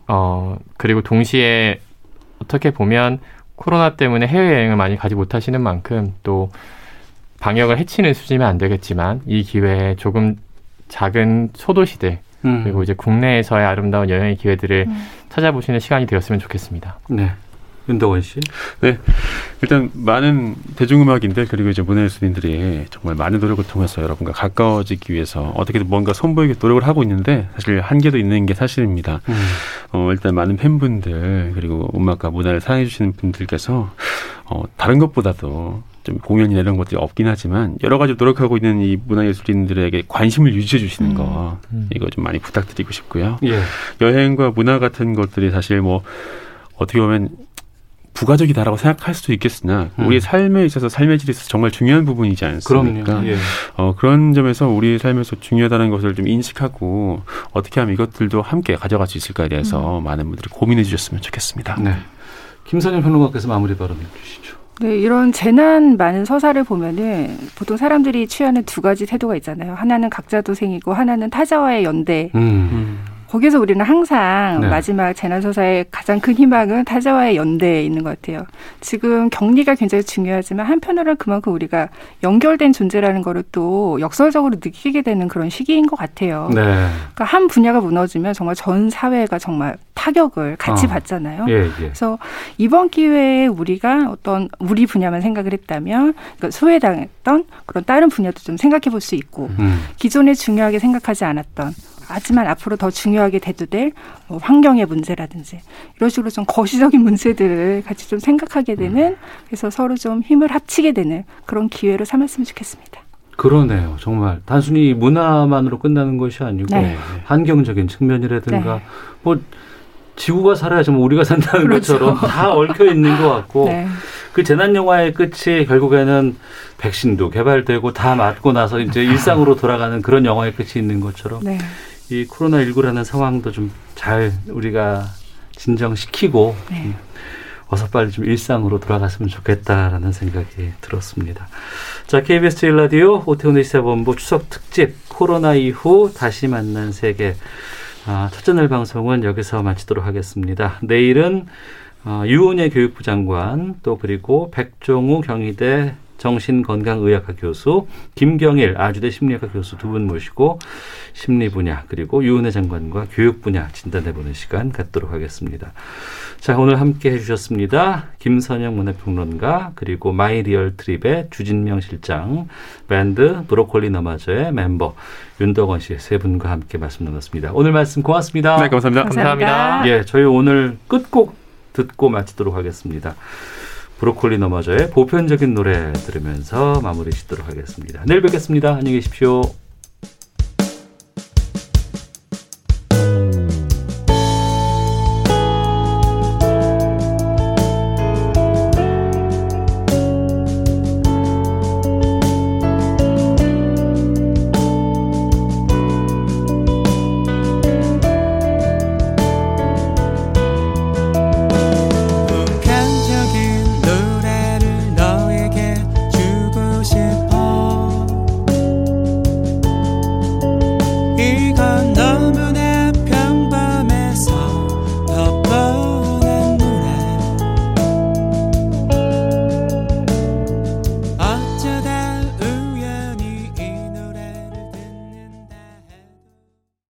어, 그리고 동시에 어떻게 보면 코로나 때문에 해외여행을 많이 가지 못하시는 만큼 또 방역을 해치는 수준이면 안 되겠지만 이 기회에 조금 작은 소도시들 음. 그리고 이제 국내에서의 아름다운 여행의 기회들을 음. 찾아보시는 시간이 되었으면 좋겠습니다. 네. 윤덕원 씨. 일단 많은 대중음악인들 그리고 이제 문화예술인들이 정말 많은 노력을 통해서 여러분과 가까워지기 위해서 어떻게든 뭔가 선보이게 노력을 하고 있는데 사실 한계도 있는 게 사실입니다. 음. 어, 일단 많은 팬분들 그리고 음악과 문화를 사랑해 주시는 분들께서 어, 다른 것보다도 좀 공연이나 이런 것들이 없긴 하지만 여러 가지 노력하고 있는 이 문화예술인들에게 관심을 유지해 주시는 거 음. 이거 좀 많이 부탁드리고 싶고요. 예. 여행과 문화 같은 것들이 사실 뭐 어떻게 보면 부가적이다라고 생각할 수도 있겠으나 음. 우리의 삶에 있어서 삶의 질에 있어서 정말 중요한 부분이지 않습니까? 그럼요. 예. 어, 그런 점에서 우리 삶에서 중요하다는 것을 좀 인식하고 어떻게 하면 이것들도 함께 가져갈 수 있을까에 대해서 많은 분들이 고민해 주셨으면 좋겠습니다. 네. 김선영 평론가께서 마무리 발언해 주시죠. 네, 이런 재난 많은 서사를 보면은 보통 사람들이 취하는 두 가지 태도가 있잖아요. 하나는 각자 도생이고 하나는 타자와의 연대. 음. 음. 거기서 우리는 항상 네. 마지막 재난서사의 가장 큰 희망은 타자와의 연대에 있는 것 같아요. 지금 격리가 굉장히 중요하지만 한편으로는 그만큼 우리가 연결된 존재라는 거를 또 역설적으로 느끼게 되는 그런 시기인 것 같아요. 네. 그러니까 한 분야가 무너지면 정말 전 사회가 정말 타격을 같이 어. 받잖아요. 예, 예. 그래서 이번 기회에 우리가 어떤 우리 분야만 생각을 했다면 그러니까 소외당했던 그런 다른 분야도 좀 생각해 볼 수 있고 음. 기존에 중요하게 생각하지 않았던 하지만 앞으로 더 중요하게 대두될 뭐 환경의 문제라든지 이런 식으로 좀 거시적인 문제들을 같이 좀 생각하게 되는 그래서 서로 좀 힘을 합치게 되는 그런 기회로 삼았으면 좋겠습니다. 그러네요. 정말 단순히 문화만으로 끝나는 것이 아니고 네. 환경적인 측면이라든가 네. 뭐 지구가 살아야 좀 우리가 산다는 그렇죠. 것처럼 다 얽혀 있는 것 같고 네. 그 재난 영화의 끝이 결국에는 백신도 개발되고 다 맞고 나서 이제 일상으로 돌아가는 그런 영화의 끝이 있는 것처럼 네. 이 코로나 19라는 상황도 좀 잘 우리가 진정시키고 네. 음, 어서 빨리 좀 일상으로 돌아갔으면 좋겠다라는 생각이 들었습니다. 자, KBS 제일 라디오 오태훈의 시사본부 추석 특집 코로나 이후 다시 만난 세계 아, 첫째 날 방송은 여기서 마치도록 하겠습니다. 내일은 어, 유은혜 교육부 장관 또 그리고 백종우 경희대 정신건강의학과 교수 김경일 아주대 심리학과 교수 두 분 모시고 심리 분야 그리고 유은혜 장관과 교육 분야 진단해 보는 시간 갖도록 하겠습니다. 자 오늘 함께 해 주셨습니다. 김선영 문화평론가 그리고 마이리얼 트립의 주진명 실장 밴드 브로콜리 너마저의 멤버 윤덕원 씨 세 분과 함께 말씀 나눴습니다. 오늘 말씀 고맙습니다. 네, 감사합니다. 감사합니다. 예, 저희 오늘 끝곡 듣고 마치도록 하겠습니다. 브로콜리 너마저의 보편적인 노래 들으면서 마무리 짓도록 하겠습니다. 내일 뵙겠습니다. 안녕히 계십시오.